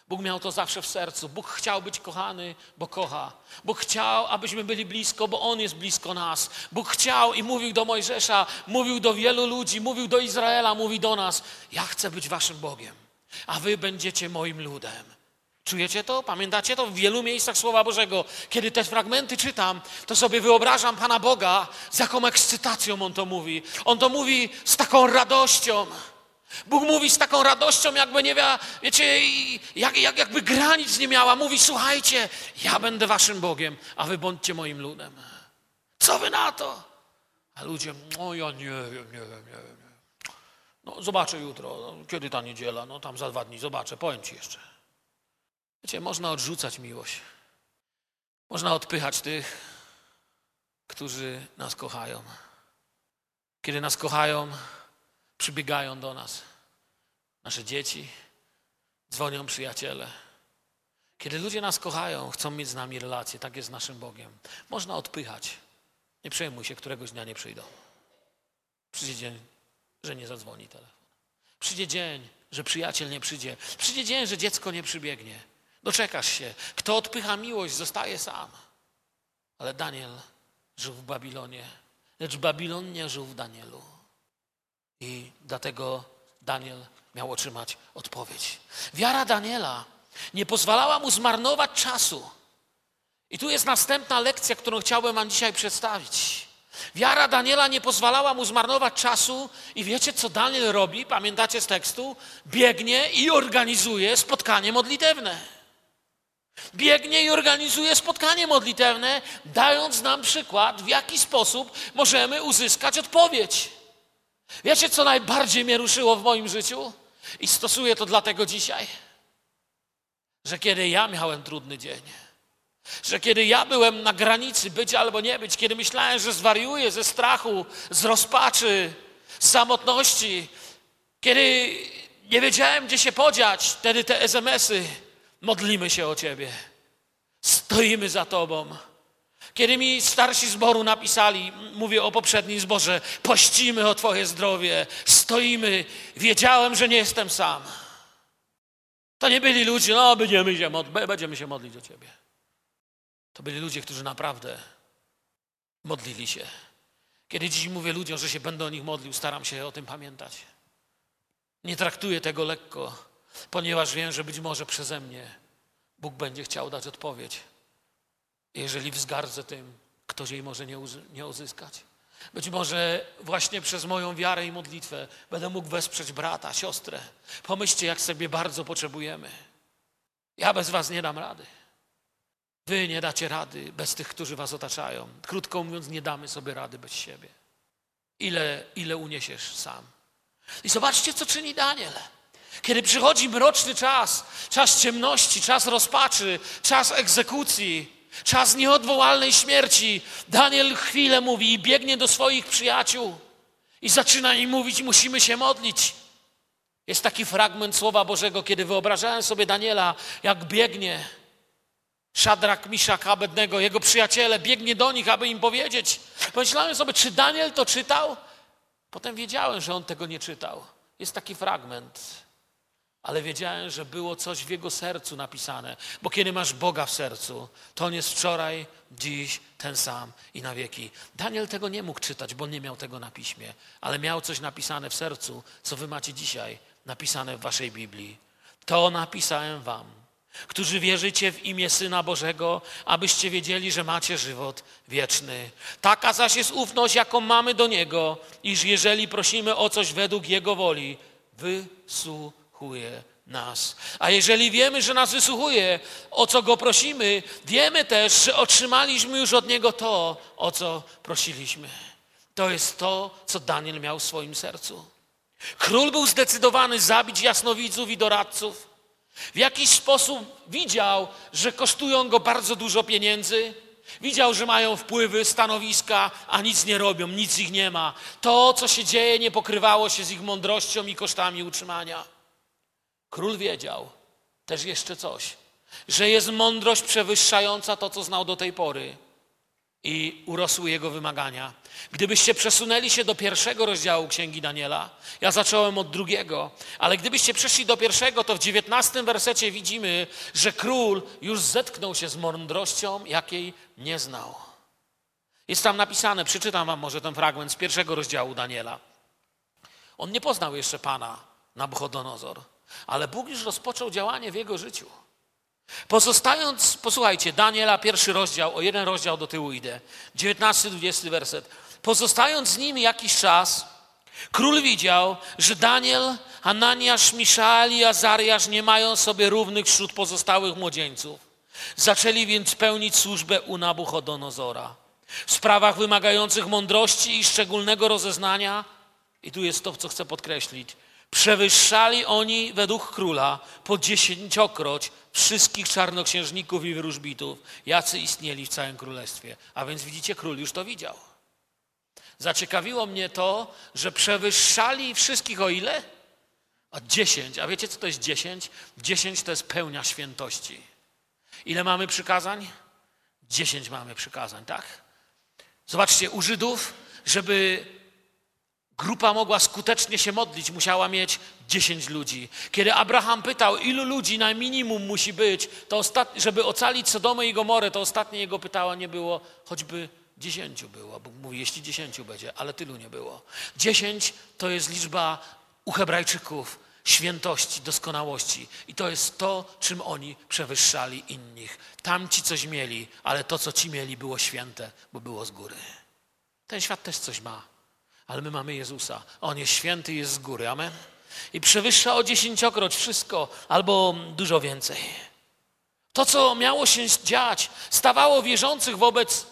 Bóg miał to zawsze w sercu. Bóg chciał być kochany, bo kocha. Bóg chciał, abyśmy byli blisko, bo On jest blisko nas. Bóg chciał i mówił do Mojżesza, mówił do wielu ludzi, mówił do Izraela, mówi do nas: Ja chcę być Waszym Bogiem, a Wy będziecie moim ludem. Czujecie to? Pamiętacie to? W wielu miejscach Słowa Bożego, kiedy te fragmenty czytam, to sobie wyobrażam Pana Boga, z jaką ekscytacją On to mówi. On to mówi z taką radością. Bóg mówi z taką radością, jakby nie wie, wiecie, jak, jak, jakby granic nie miała. Mówi, słuchajcie, ja będę waszym Bogiem, a wy bądźcie moim ludem. Co wy na to? A ludzie, no ja nie wiem, nie wiem, nie wiem. No zobaczę jutro, no, kiedy ta niedziela, no tam za dwa dni zobaczę, powiem ci jeszcze. Wiecie, można odrzucać miłość. Można odpychać tych, którzy nas kochają. Kiedy nas kochają, przybiegają do nas nasze dzieci, dzwonią przyjaciele. Kiedy ludzie nas kochają, chcą mieć z nami relacje, tak jest z naszym Bogiem. Można odpychać. Nie przejmuj się, któregoś dnia nie przyjdą. Przyjdzie dzień, że nie zadzwoni telefon. Przyjdzie dzień, że przyjaciel nie przyjdzie. Przyjdzie dzień, że dziecko nie przybiegnie. Doczekasz się. Kto odpycha miłość, zostaje sam. Ale Daniel żył w Babilonie, lecz Babilon nie żył w Danielu. I dlatego Daniel miał otrzymać odpowiedź. Wiara Daniela nie pozwalała mu zmarnować czasu. I tu jest następna lekcja, którą chciałbym Wam dzisiaj przedstawić. Wiara Daniela nie pozwalała mu zmarnować czasu i wiecie, co Daniel robi? Pamiętacie z tekstu? Biegnie i organizuje spotkanie modlitewne. Biegnie i organizuje spotkanie modlitewne, dając nam przykład, w jaki sposób możemy uzyskać odpowiedź. Wiecie, co najbardziej mnie ruszyło w moim życiu? I stosuję to dlatego dzisiaj, że kiedy ja miałem trudny dzień, że kiedy ja byłem na granicy być albo nie być, kiedy myślałem, że zwariuję ze strachu, z rozpaczy, z samotności, kiedy nie wiedziałem, gdzie się podziać, wtedy te SMS-y, modlimy się o Ciebie, stoimy za Tobą. Kiedy mi starsi zboru napisali, mówię o poprzednim zborze, pościmy o Twoje zdrowie, stoimy, wiedziałem, że nie jestem sam. To nie byli ludzie, no będziemy się, modlić, będziemy się modlić o Ciebie. To byli ludzie, którzy naprawdę modlili się. Kiedy dziś mówię ludziom, że się będę o nich modlił, staram się o tym pamiętać. Nie traktuję tego lekko, ponieważ wiem, że być może przeze mnie Bóg będzie chciał dać odpowiedź. Jeżeli wzgardzę tym, ktoś jej może nie, nie uzyskać. Być może właśnie przez moją wiarę i modlitwę będę mógł wesprzeć brata, siostrę. Pomyślcie, jak sobie bardzo potrzebujemy. Ja bez was nie dam rady. Wy nie dacie rady bez tych, którzy was otaczają. Krótko mówiąc, nie damy sobie rady bez siebie. Ile, ile uniesiesz sam. I zobaczcie, co czyni Daniel. Kiedy przychodzi mroczny czas, czas ciemności, czas rozpaczy, czas egzekucji, czas nieodwołalnej śmierci, Daniel chwilę mówi i biegnie do swoich przyjaciół i zaczyna im mówić: Musimy się modlić. Jest taki fragment Słowa Bożego, kiedy wyobrażałem sobie Daniela, jak biegnie Szadrak, Miszak, Abednego, jego przyjaciele, biegnie do nich, aby im powiedzieć. Pomyślałem sobie, czy Daniel to czytał? Potem wiedziałem, że on tego nie czytał. Jest taki fragment, ale wiedziałem, że było coś w jego sercu napisane, bo kiedy masz Boga w sercu, to on jest wczoraj, dziś, ten sam i na wieki. Daniel tego nie mógł czytać, bo nie miał tego na piśmie, ale miał coś napisane w sercu, co wy macie dzisiaj napisane w waszej Biblii. To napisałem wam którzy wierzycie w imię Syna Bożego, abyście wiedzieli, że macie żywot wieczny. Taka zaś jest ufność, jaką mamy do Niego, iż jeżeli prosimy o coś według Jego woli, wysłuchuje nas. A jeżeli wiemy, że nas wysłuchuje, o co Go prosimy, wiemy też, że otrzymaliśmy już od Niego to, o co prosiliśmy. To jest to, co Daniel miał w swoim sercu. Król był zdecydowany zabić jasnowidzów i doradców, w jakiś sposób widział, że kosztują go bardzo dużo pieniędzy, widział, że mają wpływy, stanowiska, a nic nie robią, nic ich nie ma. To, co się dzieje, nie pokrywało się z ich mądrością i kosztami utrzymania. Król wiedział też jeszcze coś, że jest mądrość przewyższająca to, co znał do tej pory i urosły jego wymagania. Gdybyście przesunęli się do pierwszego rozdziału Księgi Daniela, ja zacząłem od drugiego, ale gdybyście przeszli do pierwszego, to w dziewiętnastym wersecie widzimy, że król już zetknął się z mądrością, jakiej nie znał. Jest tam napisane, przeczytam wam może ten fragment z pierwszego rozdziału Daniela. On nie poznał jeszcze Pana, Nabuchodonozor, ale Bóg już rozpoczął działanie w jego życiu. Pozostając, posłuchajcie, Daniela, pierwszy rozdział, o jeden rozdział do tyłu idę, 19-20 werset. Pozostając z nimi jakiś czas, król widział, że Daniel, Ananiasz, Miszael i Azariasz nie mają sobie równych wśród pozostałych młodzieńców. Zaczęli więc pełnić służbę u Nabuchodonozora. W sprawach wymagających mądrości i szczególnego rozeznania, i tu jest to, co chcę podkreślić, przewyższali oni według króla po dziesięciokroć wszystkich czarnoksiężników i wróżbitów, jacy istnieli w całym królestwie. A więc widzicie, król już to widział. Zaciekawiło mnie to, że przewyższali wszystkich o ile? O dziesięć. A wiecie, co to jest dziesięć? Dziesięć to jest pełnia świętości. Ile mamy przykazań? Dziesięć mamy przykazań, tak? Zobaczcie, u Żydów, żeby grupa mogła skutecznie się modlić, musiała mieć 10 ludzi. Kiedy Abraham pytał, ilu ludzi na minimum musi być, to żeby ocalić Sodomę i Gomorę, to ostatnie jego pytanie było, choćby dziesięciu było. Bóg mówi, jeśli dziesięciu będzie, ale tylu nie było. Dziesięć to jest liczba u Hebrajczyków świętości, doskonałości. I to jest to, czym oni przewyższali innych. Tamci coś mieli, ale to, co ci mieli, było święte, bo było z góry. Ten świat też coś ma, ale my mamy Jezusa. On jest święty, jest z góry. Amen. I przewyższa o dziesięciokroć wszystko, albo dużo więcej. To, co miało się dziać, stawało wierzących wobec,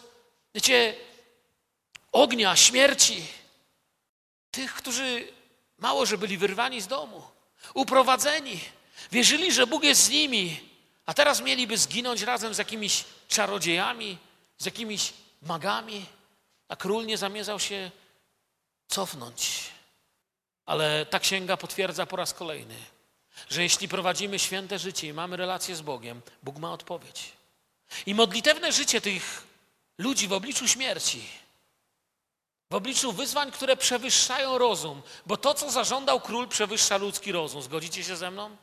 wiecie, ognia, śmierci. Tych, którzy mało, że byli wyrwani z domu, uprowadzeni, wierzyli, że Bóg jest z nimi, a teraz mieliby zginąć razem z jakimiś czarodziejami, z jakimiś magami, a król nie zamierzał się cofnąć. Ale ta księga potwierdza po raz kolejny, że jeśli prowadzimy święte życie i mamy relację z Bogiem, Bóg ma odpowiedź. I modlitewne życie tych ludzi w obliczu śmierci, w obliczu wyzwań, które przewyższają rozum, bo to, co zażądał król, przewyższa ludzki rozum. Zgodzicie się ze mną?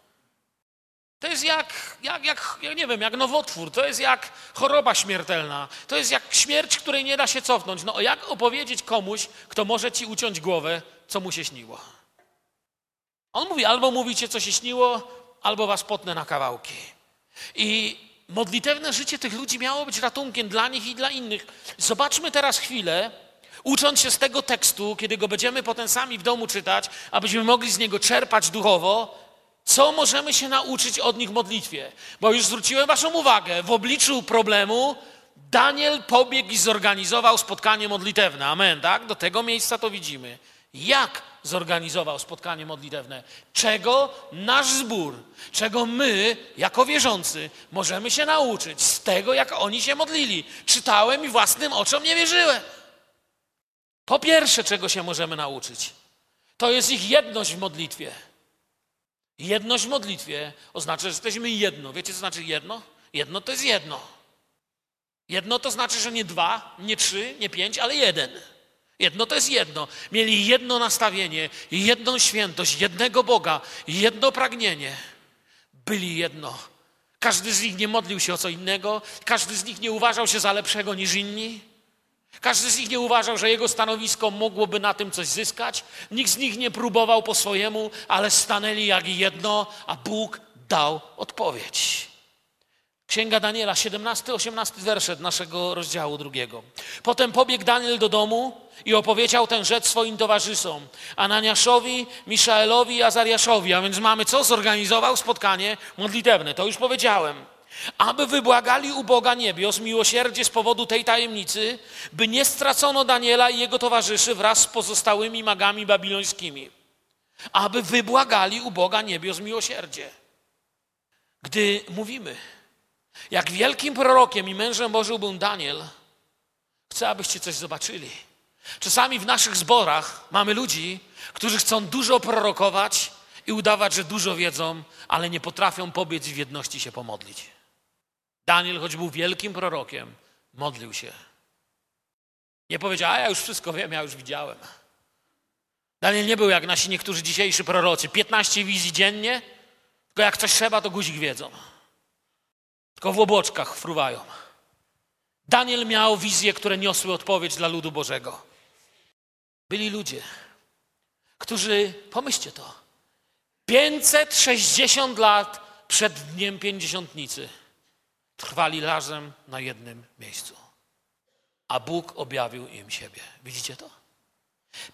To jest jak, jak, jak, ja nie wiem, jak nowotwór, to jest jak choroba śmiertelna, to jest jak śmierć, której nie da się cofnąć. No jak opowiedzieć komuś, kto może ci uciąć głowę, co mu się śniło? On mówi, albo mówicie, co się śniło, albo was potnę na kawałki. I modlitewne życie tych ludzi miało być ratunkiem dla nich i dla innych. Zobaczmy teraz chwilę, ucząc się z tego tekstu, kiedy go będziemy potem sami w domu czytać, abyśmy mogli z niego czerpać duchowo, co możemy się nauczyć od nich w modlitwie? Bo już zwróciłem Waszą uwagę, w obliczu problemu Daniel pobiegł i zorganizował spotkanie modlitewne. Amen, tak? Do tego miejsca to widzimy. Jak zorganizował spotkanie modlitewne? Czego nasz zbór, czego my, jako wierzący, możemy się nauczyć z tego, jak oni się modlili? Czytałem i własnym oczom nie wierzyłem. Po pierwsze, czego się możemy nauczyć, to jest ich jedność w modlitwie. Jedność w modlitwie oznacza, że jesteśmy jedno. Wiecie, co znaczy jedno? Jedno to jest jedno. Jedno to znaczy, że nie dwa, nie trzy, nie pięć, ale jeden. Jedno to jest jedno. Mieli jedno nastawienie, jedną świętość, jednego Boga, jedno pragnienie. Byli jedno. Każdy z nich nie modlił się o co innego, każdy z nich nie uważał się za lepszego niż inni. Każdy z nich nie uważał, że jego stanowisko mogłoby na tym coś zyskać. Nikt z nich nie próbował po swojemu, ale stanęli jak jedno, a Bóg dał odpowiedź. Księga Daniela, 17-18 werset naszego rozdziału drugiego. Potem pobiegł Daniel do domu i opowiedział ten rzecz swoim towarzyszom, Ananiaszowi, Miszaelowi i Azariaszowi. A więc mamy co? Zorganizował spotkanie modlitewne. To już powiedziałem aby wybłagali u Boga niebios miłosierdzie z powodu tej tajemnicy, by nie stracono Daniela i jego towarzyszy wraz z pozostałymi magami babilońskimi. Aby wybłagali u Boga niebios miłosierdzie. Gdy mówimy, jak wielkim prorokiem i mężem Bożym był Daniel, chcę, abyście coś zobaczyli. Czasami w naszych zborach mamy ludzi, którzy chcą dużo prorokować i udawać, że dużo wiedzą, ale nie potrafią pobiec w jedności się pomodlić. Daniel, choć był wielkim prorokiem, modlił się. Nie powiedział, a ja już wszystko wiem, ja już widziałem. Daniel nie był jak nasi niektórzy dzisiejsi prorocy. 15 wizji dziennie, tylko jak coś trzeba, to guzik wiedzą. Tylko w obłoczkach fruwają. Daniel miał wizje, które niosły odpowiedź dla ludu Bożego. Byli ludzie, którzy, pomyślcie to, 560 lat przed dniem pięćdziesiątnicy trwali razem na jednym miejscu. A Bóg objawił im siebie. Widzicie to?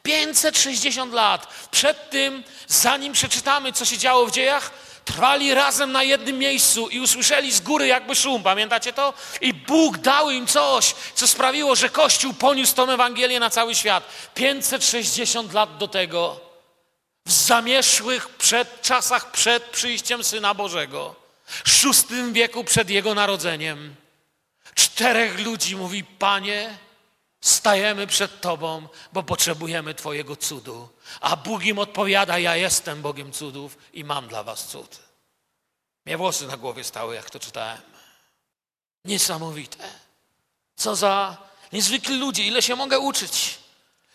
560 lat przed tym, zanim przeczytamy, co się działo w dziejach, trwali razem na jednym miejscu i usłyszeli z góry jakby szum. Pamiętacie to? I Bóg dał im coś, co sprawiło, że Kościół poniósł tą Ewangelię na cały świat. 560 lat do tego, w zamieszłych przed, czasach przed przyjściem Syna Bożego szóstym wieku przed Jego narodzeniem, czterech ludzi mówi, Panie, stajemy przed Tobą, bo potrzebujemy Twojego cudu. A Bóg im odpowiada, ja jestem Bogiem cudów i mam dla Was cud. Mnie włosy na głowie stały, jak to czytałem. Niesamowite. Co za niezwykli ludzie, ile się mogę uczyć.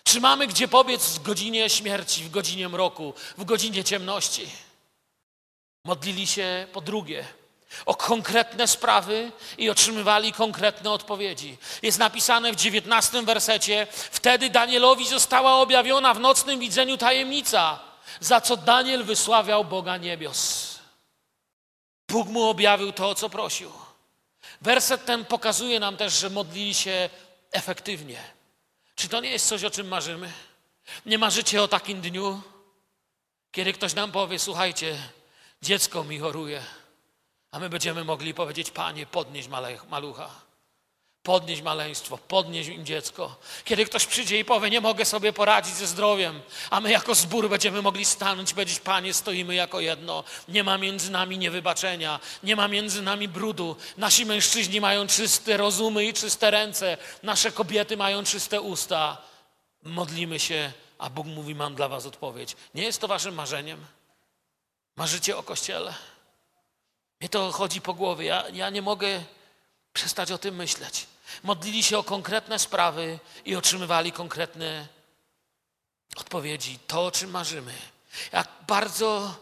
Czy mamy gdzie pobiec w godzinie śmierci, w godzinie mroku, w godzinie ciemności? Modlili się po drugie o konkretne sprawy i otrzymywali konkretne odpowiedzi. Jest napisane w dziewiętnastym wersecie: Wtedy Danielowi została objawiona w nocnym widzeniu tajemnica, za co Daniel wysławiał Boga niebios. Bóg mu objawił to, o co prosił. Werset ten pokazuje nam też, że modlili się efektywnie. Czy to nie jest coś, o czym marzymy? Nie marzycie o takim dniu, kiedy ktoś nam powie: Słuchajcie, dziecko mi choruje, a my będziemy mogli powiedzieć: Panie, podnieś malucha. Podnieść maleństwo, podnieść im dziecko. Kiedy ktoś przyjdzie i powie, nie mogę sobie poradzić ze zdrowiem, a my jako zbór będziemy mogli stanąć i powiedzieć, Panie, stoimy jako jedno. Nie ma między nami niewybaczenia, nie ma między nami brudu. Nasi mężczyźni mają czyste rozumy i czyste ręce, nasze kobiety mają czyste usta. Modlimy się, a Bóg mówi, mam dla was odpowiedź. Nie jest to waszym marzeniem? Marzycie o Kościele? Mnie to chodzi po głowie. Ja, ja nie mogę przestać o tym myśleć. Modlili się o konkretne sprawy i otrzymywali konkretne odpowiedzi. To, o czym marzymy. Jak bardzo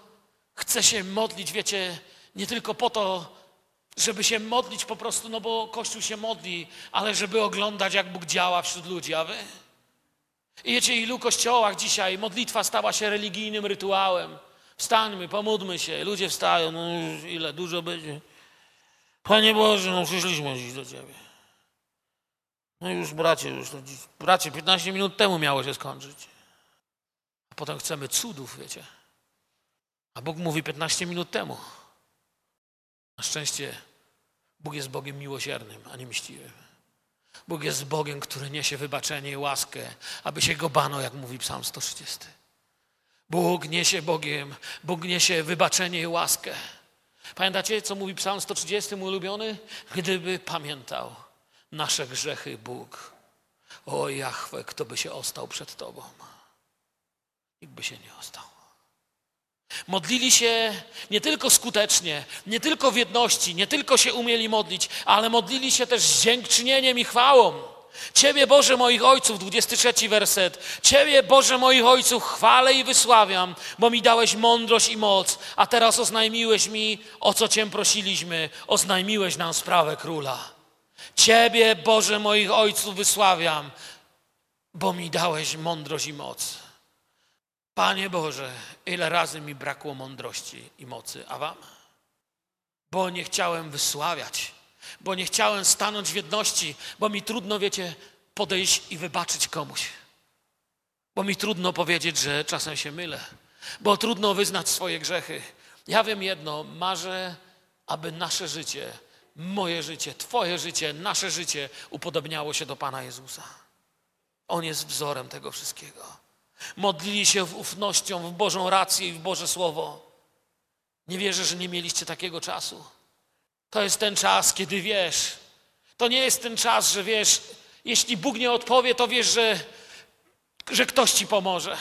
chcę się modlić, wiecie, nie tylko po to, żeby się modlić po prostu, no bo Kościół się modli, ale żeby oglądać, jak Bóg działa wśród ludzi, a wy? I wiecie, ilu kościołach dzisiaj modlitwa stała się religijnym rytuałem. Wstańmy, pomódlmy się. Ludzie wstają, no ile, dużo będzie. Panie Boże, no przyszliśmy dziś do Ciebie. No już bracie, już to dziś, bracie, 15 minut temu miało się skończyć. A potem chcemy cudów, wiecie. A Bóg mówi 15 minut temu. Na szczęście Bóg jest Bogiem miłosiernym, a nie mściwym. Bóg jest Bogiem, który niesie wybaczenie i łaskę, aby się go bano, jak mówi Psalm 130. Bóg niesie Bogiem, Bóg niesie wybaczenie i łaskę. Pamiętacie, co mówi Psalm 130, mój ulubiony? Gdyby pamiętał nasze grzechy Bóg, o Jachwę, kto by się ostał przed Tobą? Nikt by się nie ostał. Modlili się nie tylko skutecznie, nie tylko w jedności, nie tylko się umieli modlić, ale modlili się też z dziękczynieniem i chwałą. Ciebie, Boże moich ojców, 23 werset. Ciebie, Boże moich ojców, chwalę i wysławiam, bo mi dałeś mądrość i moc, a teraz oznajmiłeś mi, o co Cię prosiliśmy, oznajmiłeś nam sprawę króla. Ciebie, Boże moich ojców, wysławiam, bo mi dałeś mądrość i moc. Panie Boże, ile razy mi brakło mądrości i mocy, a Wam? Bo nie chciałem wysławiać bo nie chciałem stanąć w jedności, bo mi trudno, wiecie, podejść i wybaczyć komuś. Bo mi trudno powiedzieć, że czasem się mylę, bo trudno wyznać swoje grzechy. Ja wiem jedno, marzę, aby nasze życie, moje życie, Twoje życie, nasze życie upodobniało się do Pana Jezusa. On jest wzorem tego wszystkiego. Modlili się w ufnością w Bożą rację i w Boże Słowo. Nie wierzę, że nie mieliście takiego czasu. To jest ten czas, kiedy wiesz. To nie jest ten czas, że wiesz, jeśli Bóg nie odpowie, to wiesz, że, że ktoś ci pomoże.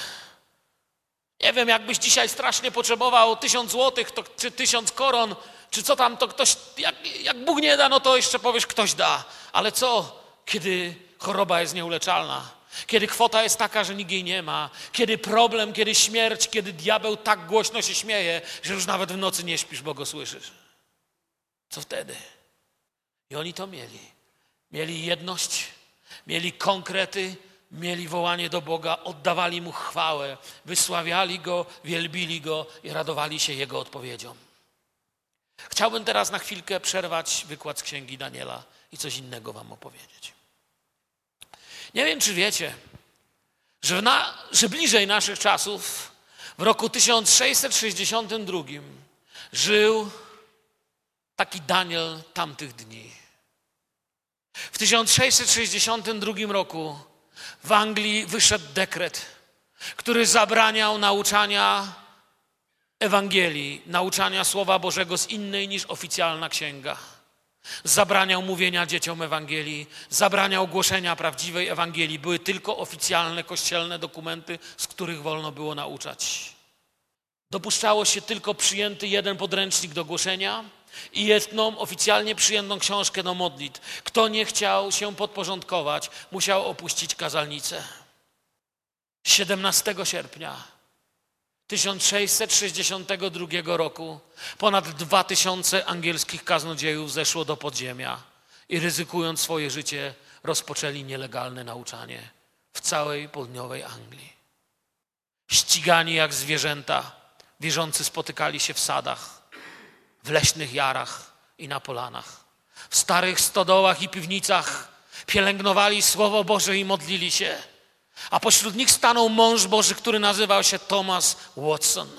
Nie wiem, jakbyś dzisiaj strasznie potrzebował tysiąc złotych, to, czy tysiąc koron, czy co tam, to ktoś, jak, jak Bóg nie da, no to jeszcze powiesz, ktoś da. Ale co, kiedy choroba jest nieuleczalna? Kiedy kwota jest taka, że nikt jej nie ma, kiedy problem, kiedy śmierć, kiedy diabeł tak głośno się śmieje, że już nawet w nocy nie śpisz, bo go słyszysz. Co wtedy? I oni to mieli. Mieli jedność, mieli konkrety, mieli wołanie do Boga, oddawali Mu chwałę, wysławiali Go, wielbili Go i radowali się Jego odpowiedzią. Chciałbym teraz na chwilkę przerwać wykład z Księgi Daniela i coś innego Wam opowiedzieć. Nie wiem, czy wiecie, że, na, że bliżej naszych czasów, w roku 1662, żył taki Daniel tamtych dni. W 1662 roku w Anglii wyszedł dekret, który zabraniał nauczania Ewangelii, nauczania Słowa Bożego z innej niż oficjalna księga. Zabraniał mówienia dzieciom Ewangelii, zabraniał głoszenia prawdziwej Ewangelii. Były tylko oficjalne kościelne dokumenty, z których wolno było nauczać. Dopuszczało się tylko przyjęty jeden podręcznik do głoszenia i jedną oficjalnie przyjętą książkę do modlitw. Kto nie chciał się podporządkować, musiał opuścić kazalnicę. 17 sierpnia 1662 roku ponad 2000 angielskich kaznodziejów zeszło do podziemia i ryzykując swoje życie rozpoczęli nielegalne nauczanie w całej południowej Anglii. Ścigani jak zwierzęta, wierzący spotykali się w sadach, w leśnych jarach i na polanach, w starych stodołach i piwnicach, pielęgnowali Słowo Boże i modlili się. A pośród nich stanął mąż Boży, który nazywał się Thomas Watson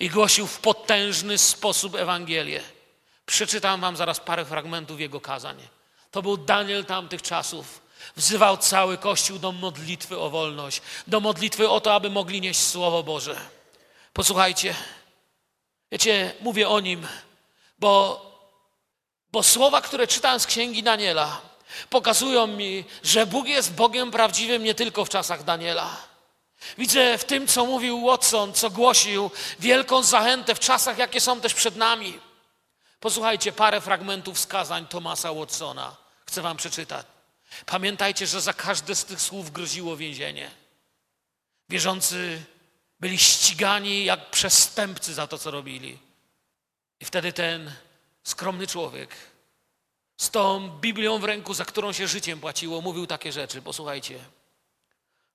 i głosił w potężny sposób Ewangelię. Przeczytam wam zaraz parę fragmentów jego kazań. To był Daniel tamtych czasów. Wzywał cały Kościół do modlitwy o wolność, do modlitwy o to, aby mogli nieść Słowo Boże. Posłuchajcie, wiecie, mówię o nim, bo, bo słowa, które czytam z księgi Daniela, pokazują mi, że Bóg jest Bogiem prawdziwym nie tylko w czasach Daniela. Widzę w tym, co mówił Watson, co głosił, wielką zachętę w czasach, jakie są też przed nami. Posłuchajcie parę fragmentów skazań Tomasa Watsona. Chcę wam przeczytać. Pamiętajcie, że za każde z tych słów groziło więzienie. Wierzący byli ścigani jak przestępcy za to, co robili. I wtedy ten skromny człowiek z tą Biblią w ręku, za którą się życiem płaciło, mówił takie rzeczy. Posłuchajcie.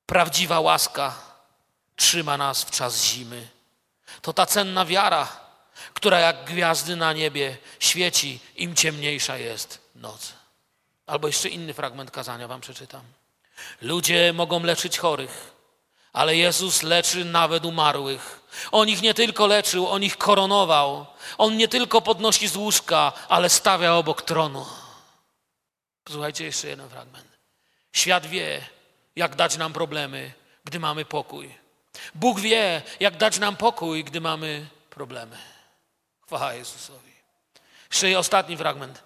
Prawdziwa łaska trzyma nas w czas zimy. To ta cenna wiara, która jak gwiazdy na niebie świeci, im ciemniejsza jest noc. Albo jeszcze inny fragment kazania wam przeczytam. Ludzie mogą leczyć chorych, ale Jezus leczy nawet umarłych. On ich nie tylko leczył, on ich koronował. On nie tylko podnosi z łóżka, ale stawia obok tronu. Posłuchajcie jeszcze jeden fragment. Świat wie, jak dać nam problemy, gdy mamy pokój. Bóg wie, jak dać nam pokój, gdy mamy problemy. Chwała Jezusowi. Jeszcze ostatni fragment.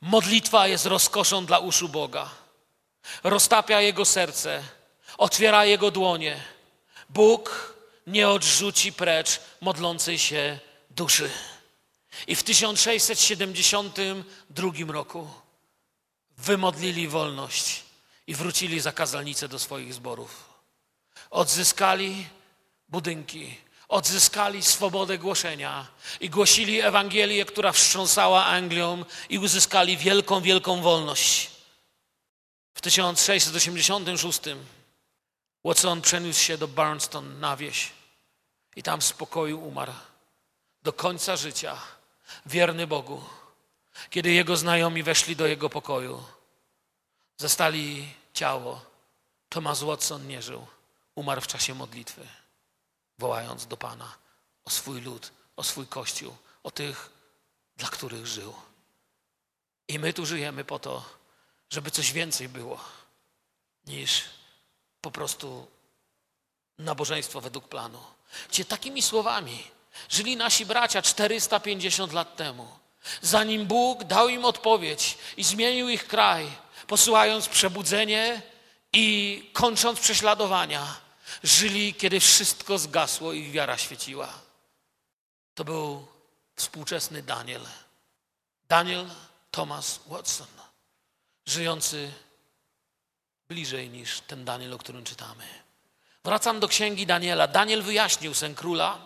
Modlitwa jest rozkoszą dla uszu Boga. Roztapia Jego serce, otwiera Jego dłonie. Bóg nie odrzuci precz modlącej się duszy. I w 1672 roku wymodlili wolność i wrócili zakazalnice do swoich zborów. Odzyskali budynki, odzyskali swobodę głoszenia i głosili Ewangelię, która wstrząsała Anglią i uzyskali wielką, wielką wolność. W 1686 Watson przeniósł się do Barnston na wieś i tam w spokoju umarł. Do końca życia wierny Bogu. Kiedy jego znajomi weszli do jego pokoju, zastali ciało. Thomas Watson nie żył. Umarł w czasie modlitwy wołając do Pana o swój lud, o swój kościół, o tych, dla których żył. I my tu żyjemy po to, żeby coś więcej było niż po prostu nabożeństwo według planu. Gdzie takimi słowami żyli nasi bracia 450 lat temu, zanim Bóg dał im odpowiedź i zmienił ich kraj, posyłając przebudzenie i kończąc prześladowania Żyli, kiedy wszystko zgasło i wiara świeciła. To był współczesny Daniel. Daniel Thomas Watson, żyjący bliżej niż ten Daniel, o którym czytamy. Wracam do księgi Daniela. Daniel wyjaśnił sen króla,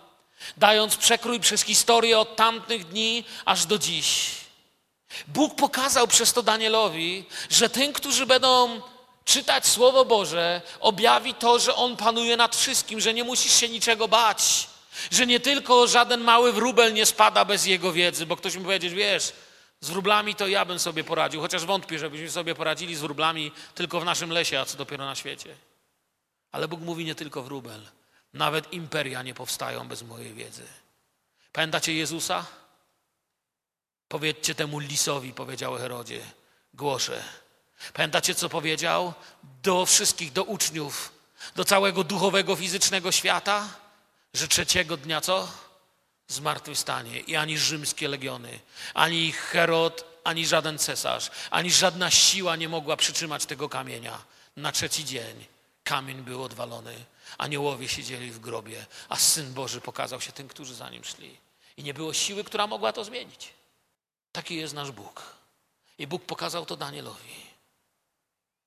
dając przekrój przez historię od tamtych dni aż do dziś. Bóg pokazał przez to Danielowi, że tym, którzy będą czytać Słowo Boże, objawi to, że On panuje nad wszystkim, że nie musisz się niczego bać, że nie tylko żaden mały wróbel nie spada bez Jego wiedzy, bo ktoś mi powiedzieć, wiesz, z wróblami to ja bym sobie poradził, chociaż wątpię, żebyśmy sobie poradzili z wróblami tylko w naszym lesie, a co dopiero na świecie. Ale Bóg mówi nie tylko wróbel, nawet imperia nie powstają bez mojej wiedzy. Pamiętacie Jezusa? Powiedzcie temu lisowi, powiedział Herodzie, głoszę Pamiętacie, co powiedział do wszystkich, do uczniów, do całego duchowego, fizycznego świata? Że trzeciego dnia co? Zmartwychwstanie. I ani rzymskie legiony, ani Herod, ani żaden cesarz, ani żadna siła nie mogła przytrzymać tego kamienia. Na trzeci dzień kamień był odwalony. Aniołowie siedzieli w grobie, a Syn Boży pokazał się tym, którzy za nim szli. I nie było siły, która mogła to zmienić. Taki jest nasz Bóg. I Bóg pokazał to Danielowi.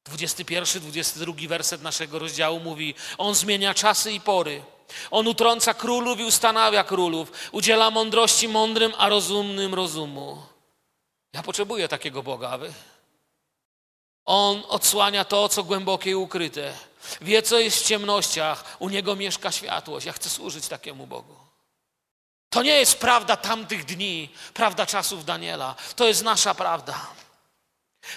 21, 22 werset naszego rozdziału mówi: On zmienia czasy i pory. On utrąca królów i ustanawia królów. Udziela mądrości mądrym, a rozumnym rozumu. Ja potrzebuję takiego Boga, a wy? On odsłania to, co głębokie i ukryte. Wie, co jest w ciemnościach. U Niego mieszka światłość. Ja chcę służyć takiemu Bogu. To nie jest prawda tamtych dni, prawda czasów Daniela. To jest nasza prawda.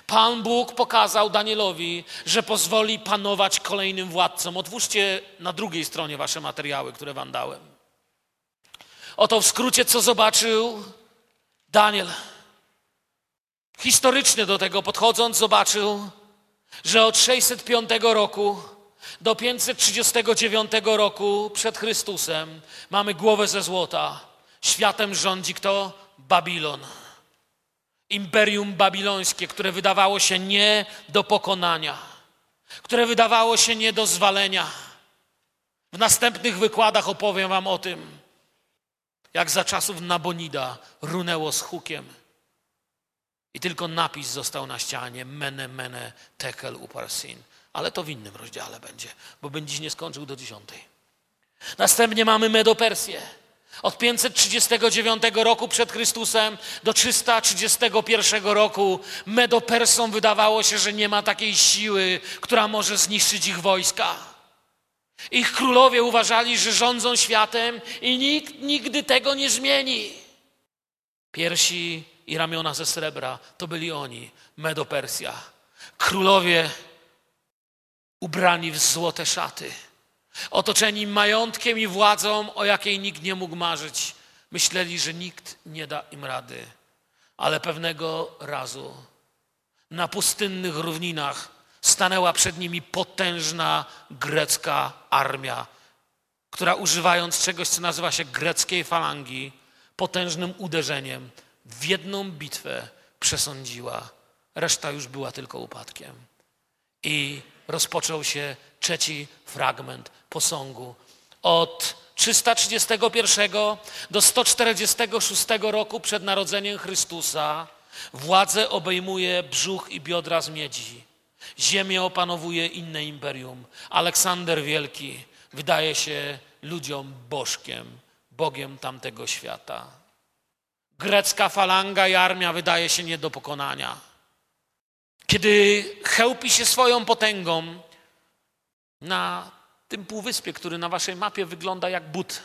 Pan Bóg pokazał Danielowi, że pozwoli panować kolejnym władcom. Otwórzcie na drugiej stronie wasze materiały, które wam dałem. Oto w skrócie, co zobaczył Daniel. Historycznie do tego podchodząc, zobaczył, że od 605 roku do 539 roku przed Chrystusem mamy głowę ze złota. Światem rządzi kto? Babilon. Imperium babilońskie, które wydawało się nie do pokonania, które wydawało się nie do zwalenia. W następnych wykładach opowiem Wam o tym, jak za czasów Nabonida runęło z hukiem. I tylko napis został na ścianie Mene, mene, tekel, uparsin. Ale to w innym rozdziale będzie, bo będzie nie skończył do dziesiątej. Następnie mamy Medopersję. Od 539 roku przed Chrystusem do 331 roku Medopersom wydawało się, że nie ma takiej siły, która może zniszczyć ich wojska. Ich królowie uważali, że rządzą światem i nikt nigdy tego nie zmieni. Piersi i ramiona ze srebra to byli oni, Medopersja. Królowie ubrani w złote szaty, otoczeni majątkiem i władzą, o jakiej nikt nie mógł marzyć. Myśleli, że nikt nie da im rady. Ale pewnego razu na pustynnych równinach stanęła przed nimi potężna grecka armia, która używając czegoś, co nazywa się greckiej falangi, potężnym uderzeniem w jedną bitwę przesądziła. Reszta już była tylko upadkiem. I rozpoczął się trzeci fragment posągu. Od 331 do 146 roku przed narodzeniem Chrystusa władzę obejmuje brzuch i biodra z miedzi. Ziemię opanowuje inne imperium. Aleksander Wielki wydaje się ludziom bożkiem, Bogiem tamtego świata. Grecka falanga i armia wydaje się nie do pokonania. Kiedy chełpi się swoją potęgą na tym półwyspie, który na waszej mapie wygląda jak but,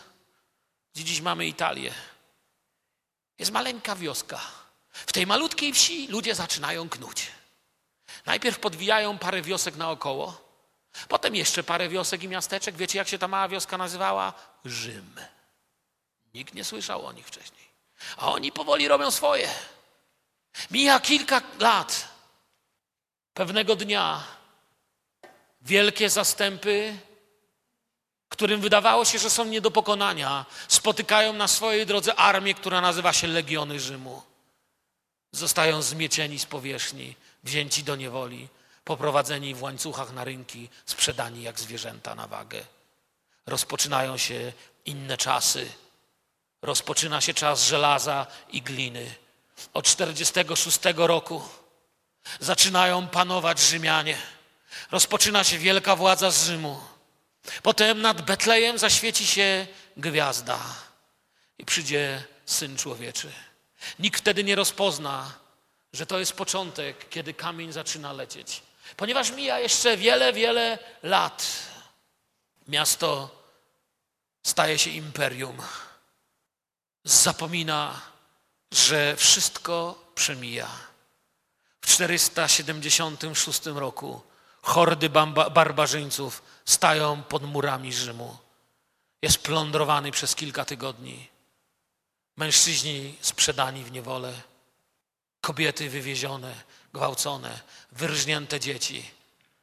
gdzie dziś mamy Italię, jest maleńka wioska. W tej malutkiej wsi ludzie zaczynają knuć. Najpierw podwijają parę wiosek naokoło, potem jeszcze parę wiosek i miasteczek. Wiecie, jak się ta mała wioska nazywała? Rzym. Nikt nie słyszał o nich wcześniej. A oni powoli robią swoje. Mija kilka lat. Pewnego dnia wielkie zastępy, którym wydawało się, że są nie do pokonania, spotykają na swojej drodze armię, która nazywa się Legiony Rzymu. Zostają zmiecieni z powierzchni, wzięci do niewoli, poprowadzeni w łańcuchach na rynki, sprzedani jak zwierzęta na wagę. Rozpoczynają się inne czasy. Rozpoczyna się czas żelaza i gliny. Od 46 roku zaczynają panować Rzymianie. Rozpoczyna się wielka władza z Rzymu. Potem nad Betlejem zaświeci się gwiazda i przyjdzie Syn Człowieczy. Nikt wtedy nie rozpozna, że to jest początek, kiedy kamień zaczyna lecieć. Ponieważ mija jeszcze wiele, wiele lat, miasto staje się imperium. Zapomina, że wszystko przemija. W 476 roku hordy barbarzyńców stają pod murami Rzymu. Jest plądrowany przez kilka tygodni. Mężczyźni sprzedani w niewolę, kobiety wywiezione, gwałcone, wyrżnięte dzieci.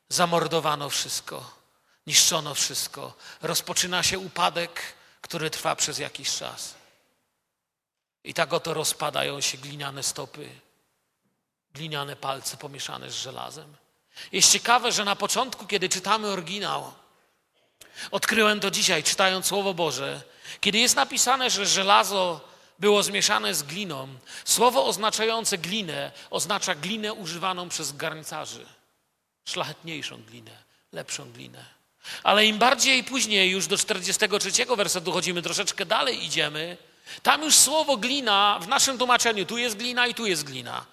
Zamordowano wszystko, niszczono wszystko. Rozpoczyna się upadek, który trwa przez jakiś czas. I tak oto rozpadają się gliniane stopy, gliniane palce pomieszane z żelazem. Jest ciekawe, że na początku, kiedy czytamy oryginał, odkryłem to dzisiaj, czytając Słowo Boże, kiedy jest napisane, że żelazo było zmieszane z gliną, słowo oznaczające glinę oznacza glinę używaną przez garncarzy. Szlachetniejszą glinę, lepszą glinę. Ale im bardziej później, już do 43 wersetu chodzimy, troszeczkę dalej idziemy, tam już słowo glina w naszym tłumaczeniu, tu jest glina i tu jest glina.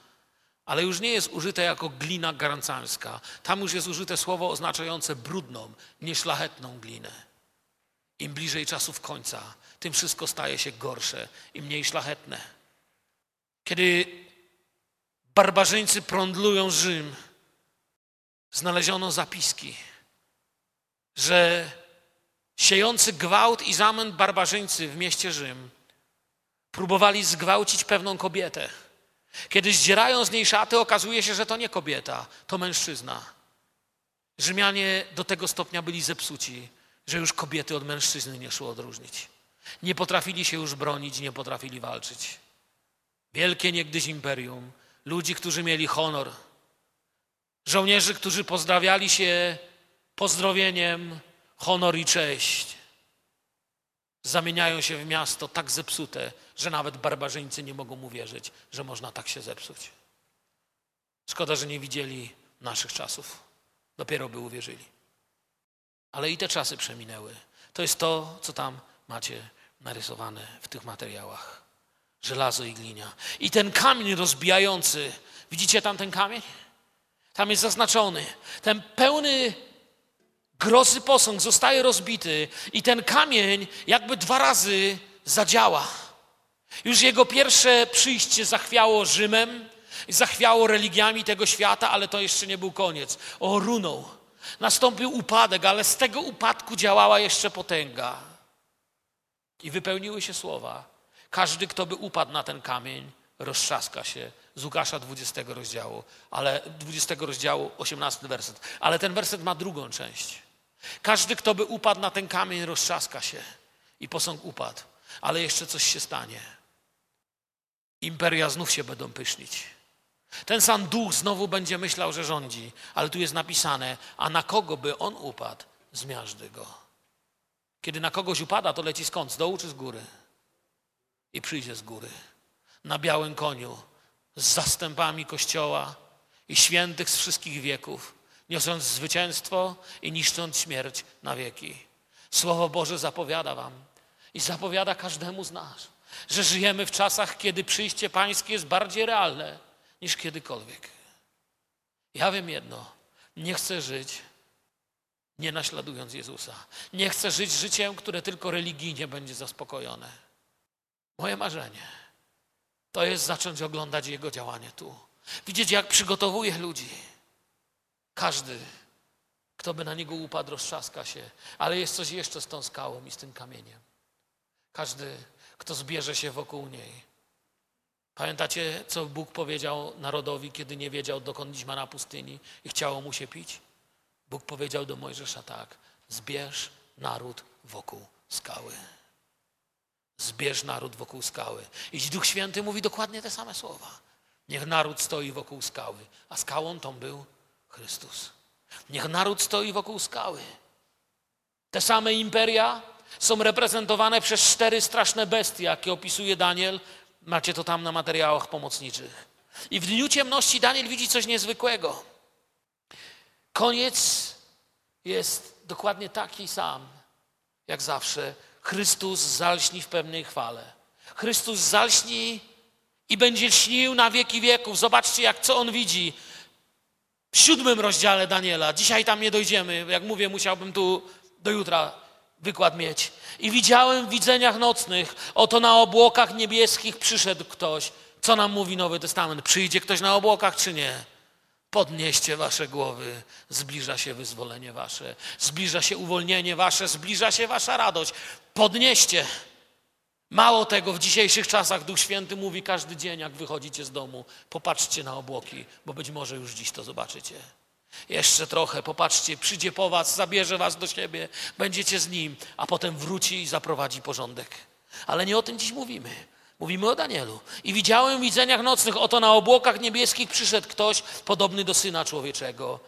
Ale już nie jest użyte jako glina garncarska. Tam już jest użyte słowo oznaczające brudną, nieszlachetną glinę. Im bliżej czasów końca, tym wszystko staje się gorsze i mniej szlachetne. Kiedy barbarzyńcy prądlują Rzym, znaleziono zapiski, że siejący gwałt i zamęt barbarzyńcy w mieście Rzym próbowali zgwałcić pewną kobietę. Kiedy zdzierają z niej szaty, okazuje się, że to nie kobieta, to mężczyzna. Rzymianie do tego stopnia byli zepsuci, że już kobiety od mężczyzny nie szło odróżnić. Nie potrafili się już bronić, nie potrafili walczyć. Wielkie niegdyś imperium, ludzi, którzy mieli honor, żołnierzy, którzy pozdrawiali się pozdrowieniem honor i cześć, zamieniają się w miasto tak zepsute, że nawet barbarzyńcy nie mogą uwierzyć, że można tak się zepsuć. Szkoda, że nie widzieli naszych czasów. Dopiero by uwierzyli. Ale i te czasy przeminęły. To jest to, co tam macie narysowane w tych materiałach. Żelazo i glinia. I ten kamień rozbijający, widzicie tam ten kamień? Tam jest zaznaczony. Ten pełny grozy posąg zostaje rozbity i ten kamień jakby dwa razy zadziała. Już jego pierwsze przyjście zachwiało Rzymem, zachwiało religiami tego świata, ale to jeszcze nie był koniec. O, runął. Nastąpił upadek, ale z tego upadku działała jeszcze potęga. I wypełniły się słowa. Każdy, kto by upadł na ten kamień, roztrzaska się. Z Łukasza 20 rozdziału, ale 20 rozdziału, 18 werset. Ale ten werset ma drugą część. Każdy, kto by upadł na ten kamień, roztrzaska się. I posąg upadł. Ale jeszcze coś się stanie. Imperia znów się będą pysznić. Ten sam duch znowu będzie myślał, że rządzi, ale tu jest napisane, a na kogo by on upadł, zmiażdży go. Kiedy na kogoś upada, to leci skąd? Z dołu czy z góry? I przyjdzie z góry. Na białym koniu, z zastępami kościoła i świętych z wszystkich wieków, niosąc zwycięstwo i niszcząc śmierć na wieki. Słowo Boże zapowiada Wam i zapowiada każdemu z nas, że żyjemy w czasach, kiedy przyjście Pańskie jest bardziej realne niż kiedykolwiek. Ja wiem jedno, nie chcę żyć nie naśladując Jezusa. Nie chcę żyć życiem, które tylko religijnie będzie zaspokojone. Moje marzenie to jest zacząć oglądać Jego działanie tu. Widzieć, jak przygotowuje ludzi. Każdy, kto by na niego upadł, roztrzaska się. Ale jest coś jeszcze z tą skałą i z tym kamieniem. Każdy, kto zbierze się wokół niej, Pamiętacie, co Bóg powiedział narodowi, kiedy nie wiedział, dokąd iść ma na pustyni i chciało mu się pić? Bóg powiedział do Mojżesza tak: zbierz naród wokół skały. Zbierz naród wokół skały. I Duch Święty mówi dokładnie te same słowa. Niech naród stoi wokół skały, a skałą tą był Chrystus. Niech naród stoi wokół skały. Te same imperia są reprezentowane przez cztery straszne bestie, jakie opisuje Daniel Macie to tam na materiałach pomocniczych. I w dniu ciemności Daniel widzi coś niezwykłego. Koniec jest dokładnie taki sam, jak zawsze. Chrystus zalśni w pewnej chwale. Chrystus zalśni i będzie śnił na wieki wieków. Zobaczcie, jak co on widzi. W siódmym rozdziale Daniela. Dzisiaj tam nie dojdziemy. Jak mówię, musiałbym tu do jutra wykład mieć. I widziałem w widzeniach nocnych, oto na obłokach niebieskich przyszedł ktoś. Co nam mówi Nowy Testament? Przyjdzie ktoś na obłokach czy nie? Podnieście wasze głowy, zbliża się wyzwolenie wasze, zbliża się uwolnienie wasze, zbliża się wasza radość. Podnieście. Mało tego, w dzisiejszych czasach Duch Święty mówi każdy dzień, jak wychodzicie z domu, popatrzcie na obłoki, bo być może już dziś to zobaczycie. Jeszcze trochę, popatrzcie, przyjdzie po was, zabierze was do siebie, będziecie z nim, a potem wróci i zaprowadzi porządek. Ale nie o tym dziś mówimy. Mówimy o Danielu. I widziałem w widzeniach nocnych, oto na obłokach niebieskich przyszedł ktoś podobny do Syna Człowieczego.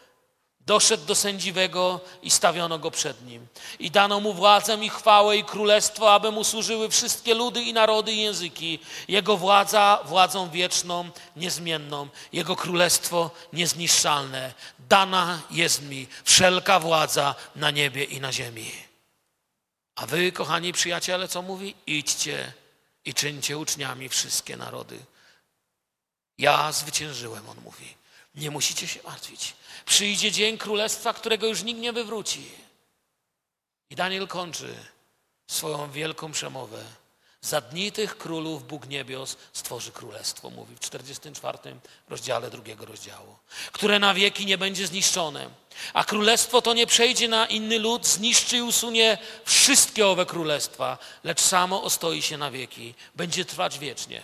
Doszedł do sędziwego i stawiono go przed nim. I dano mu władzę i chwałę i królestwo, aby mu służyły wszystkie ludy i narody i języki. Jego władza władzą wieczną, niezmienną. Jego królestwo niezniszczalne. Dana jest mi wszelka władza na niebie i na ziemi. A wy, kochani przyjaciele, co mówi? Idźcie i czyńcie uczniami wszystkie narody. Ja zwyciężyłem, on mówi. Nie musicie się martwić. Przyjdzie dzień królestwa, którego już nikt nie wywróci. I Daniel kończy swoją wielką przemowę. Za dni tych królów Bóg niebios stworzy królestwo, mówi w 44 rozdziale drugiego rozdziału, które na wieki nie będzie zniszczone. A królestwo to nie przejdzie na inny lud, zniszczy i usunie wszystkie owe królestwa, lecz samo ostoi się na wieki, będzie trwać wiecznie.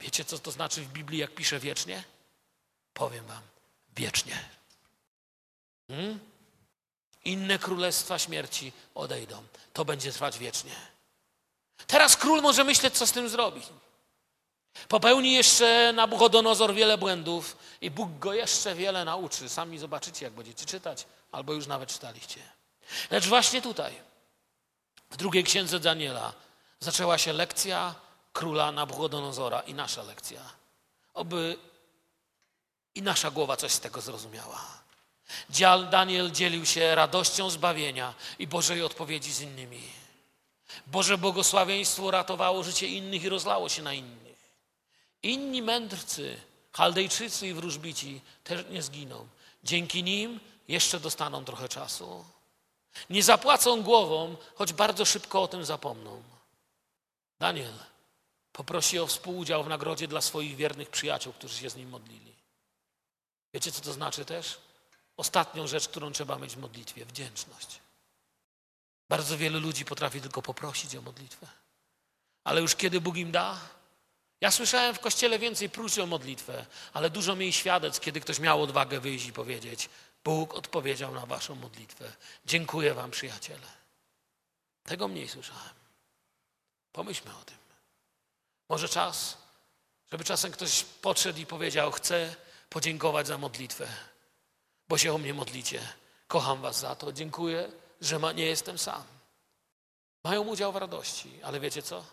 Wiecie, co to znaczy w Biblii, jak pisze wiecznie? Powiem wam, wiecznie. Hmm? Inne królestwa śmierci odejdą. To będzie trwać wiecznie. Teraz król może myśleć, co z tym zrobi. Popełni jeszcze Nabuchodonozor wiele błędów i Bóg go jeszcze wiele nauczy. Sami zobaczycie, jak będziecie czytać, albo już nawet czytaliście. Lecz właśnie tutaj, w drugiej księdze Daniela, zaczęła się lekcja króla Nabuchodonozora i nasza lekcja. Oby i nasza głowa coś z tego zrozumiała. Daniel dzielił się radością zbawienia i Bożej odpowiedzi z innymi. Boże błogosławieństwo ratowało życie innych i rozlało się na innych. Inni mędrcy, Chaldejczycy i wróżbici też nie zginą. Dzięki nim jeszcze dostaną trochę czasu. Nie zapłacą głową, choć bardzo szybko o tym zapomną. Daniel poprosi o współudział w nagrodzie dla swoich wiernych przyjaciół, którzy się z nim modlili. Wiecie, co to znaczy też? Ostatnią rzecz, którą trzeba mieć w modlitwie wdzięczność. Bardzo wielu ludzi potrafi tylko poprosić o modlitwę. Ale już kiedy Bóg im da, ja słyszałem w kościele więcej próśb o modlitwę, ale dużo mniej świadectw, kiedy ktoś miał odwagę wyjść i powiedzieć: Bóg odpowiedział na waszą modlitwę. Dziękuję wam, przyjaciele. Tego mniej słyszałem. Pomyślmy o tym. Może czas, żeby czasem ktoś podszedł i powiedział: Chcę podziękować za modlitwę, bo się o mnie modlicie. Kocham was za to. Dziękuję że ma, nie jestem sam. Mają udział w radości, ale wiecie co?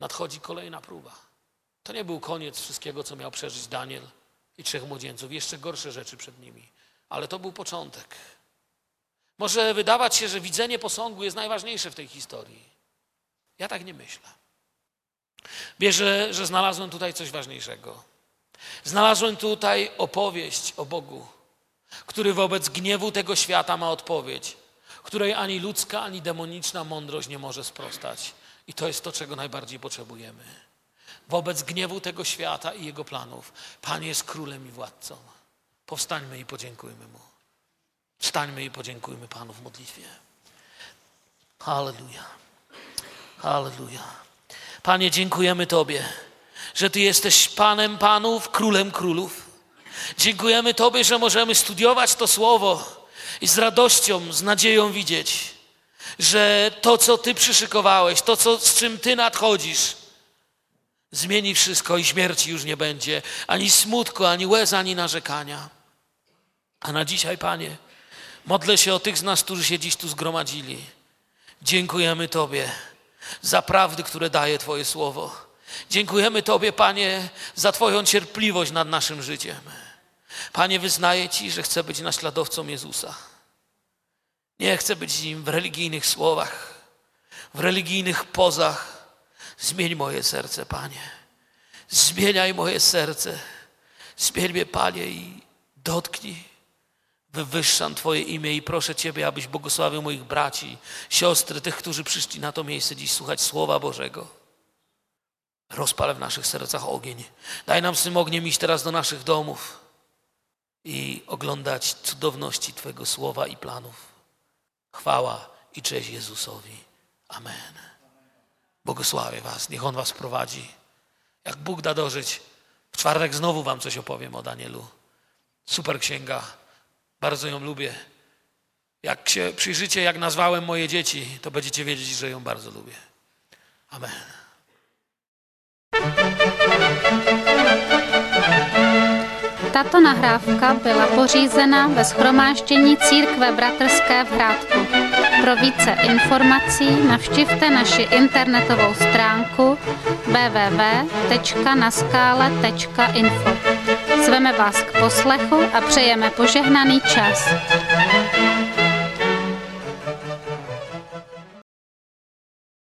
Nadchodzi kolejna próba. To nie był koniec wszystkiego, co miał przeżyć Daniel i trzech młodzieńców. Jeszcze gorsze rzeczy przed nimi. Ale to był początek. Może wydawać się, że widzenie posągu jest najważniejsze w tej historii. Ja tak nie myślę. Wierzę, że znalazłem tutaj coś ważniejszego. Znalazłem tutaj opowieść o Bogu, który wobec gniewu tego świata ma odpowiedź której ani ludzka, ani demoniczna mądrość nie może sprostać. I to jest to, czego najbardziej potrzebujemy. Wobec gniewu tego świata i jego planów, Pan jest królem i władcą. Powstańmy i podziękujmy Mu. Wstańmy i podziękujmy Panu w modlitwie. Halleluja. Halleluja. Panie, dziękujemy Tobie, że Ty jesteś Panem Panów, Królem Królów. Dziękujemy Tobie, że możemy studiować to Słowo i z radością, z nadzieją widzieć, że to, co Ty przyszykowałeś, to, co, z czym Ty nadchodzisz, zmieni wszystko i śmierci już nie będzie, ani smutku, ani łez, ani narzekania. A na dzisiaj, Panie, modlę się o tych z nas, którzy się dziś tu zgromadzili. Dziękujemy Tobie za prawdy, które daje Twoje słowo. Dziękujemy Tobie, Panie, za Twoją cierpliwość nad naszym życiem. Panie, wyznaję Ci, że chcę być naśladowcą Jezusa. Nie chcę być nim w religijnych słowach, w religijnych pozach. Zmień moje serce, Panie. Zmieniaj moje serce. Zmień mnie, Panie, i dotknij. Wywyższam Twoje imię i proszę Ciebie, abyś błogosławił moich braci, siostry, tych, którzy przyszli na to miejsce dziś słuchać Słowa Bożego. Rozpal w naszych sercach ogień. Daj nam z tym ogniem iść teraz do naszych domów i oglądać cudowności Twojego słowa i planów. Chwała i cześć Jezusowi. Amen. Błogosławię Was, niech On Was prowadzi. Jak Bóg da dożyć, w czwartek znowu Wam coś opowiem o Danielu. Super księga, bardzo ją lubię. Jak się przyjrzycie, jak nazwałem moje dzieci, to będziecie wiedzieć, że ją bardzo lubię. Amen. Tato nahrávka byla pořízena ve schromáždění Církve Bratrské v Hrádku. Pro více informací navštivte naši internetovou stránku www.naskale.info. Zveme vás k poslechu a přejeme požehnaný čas.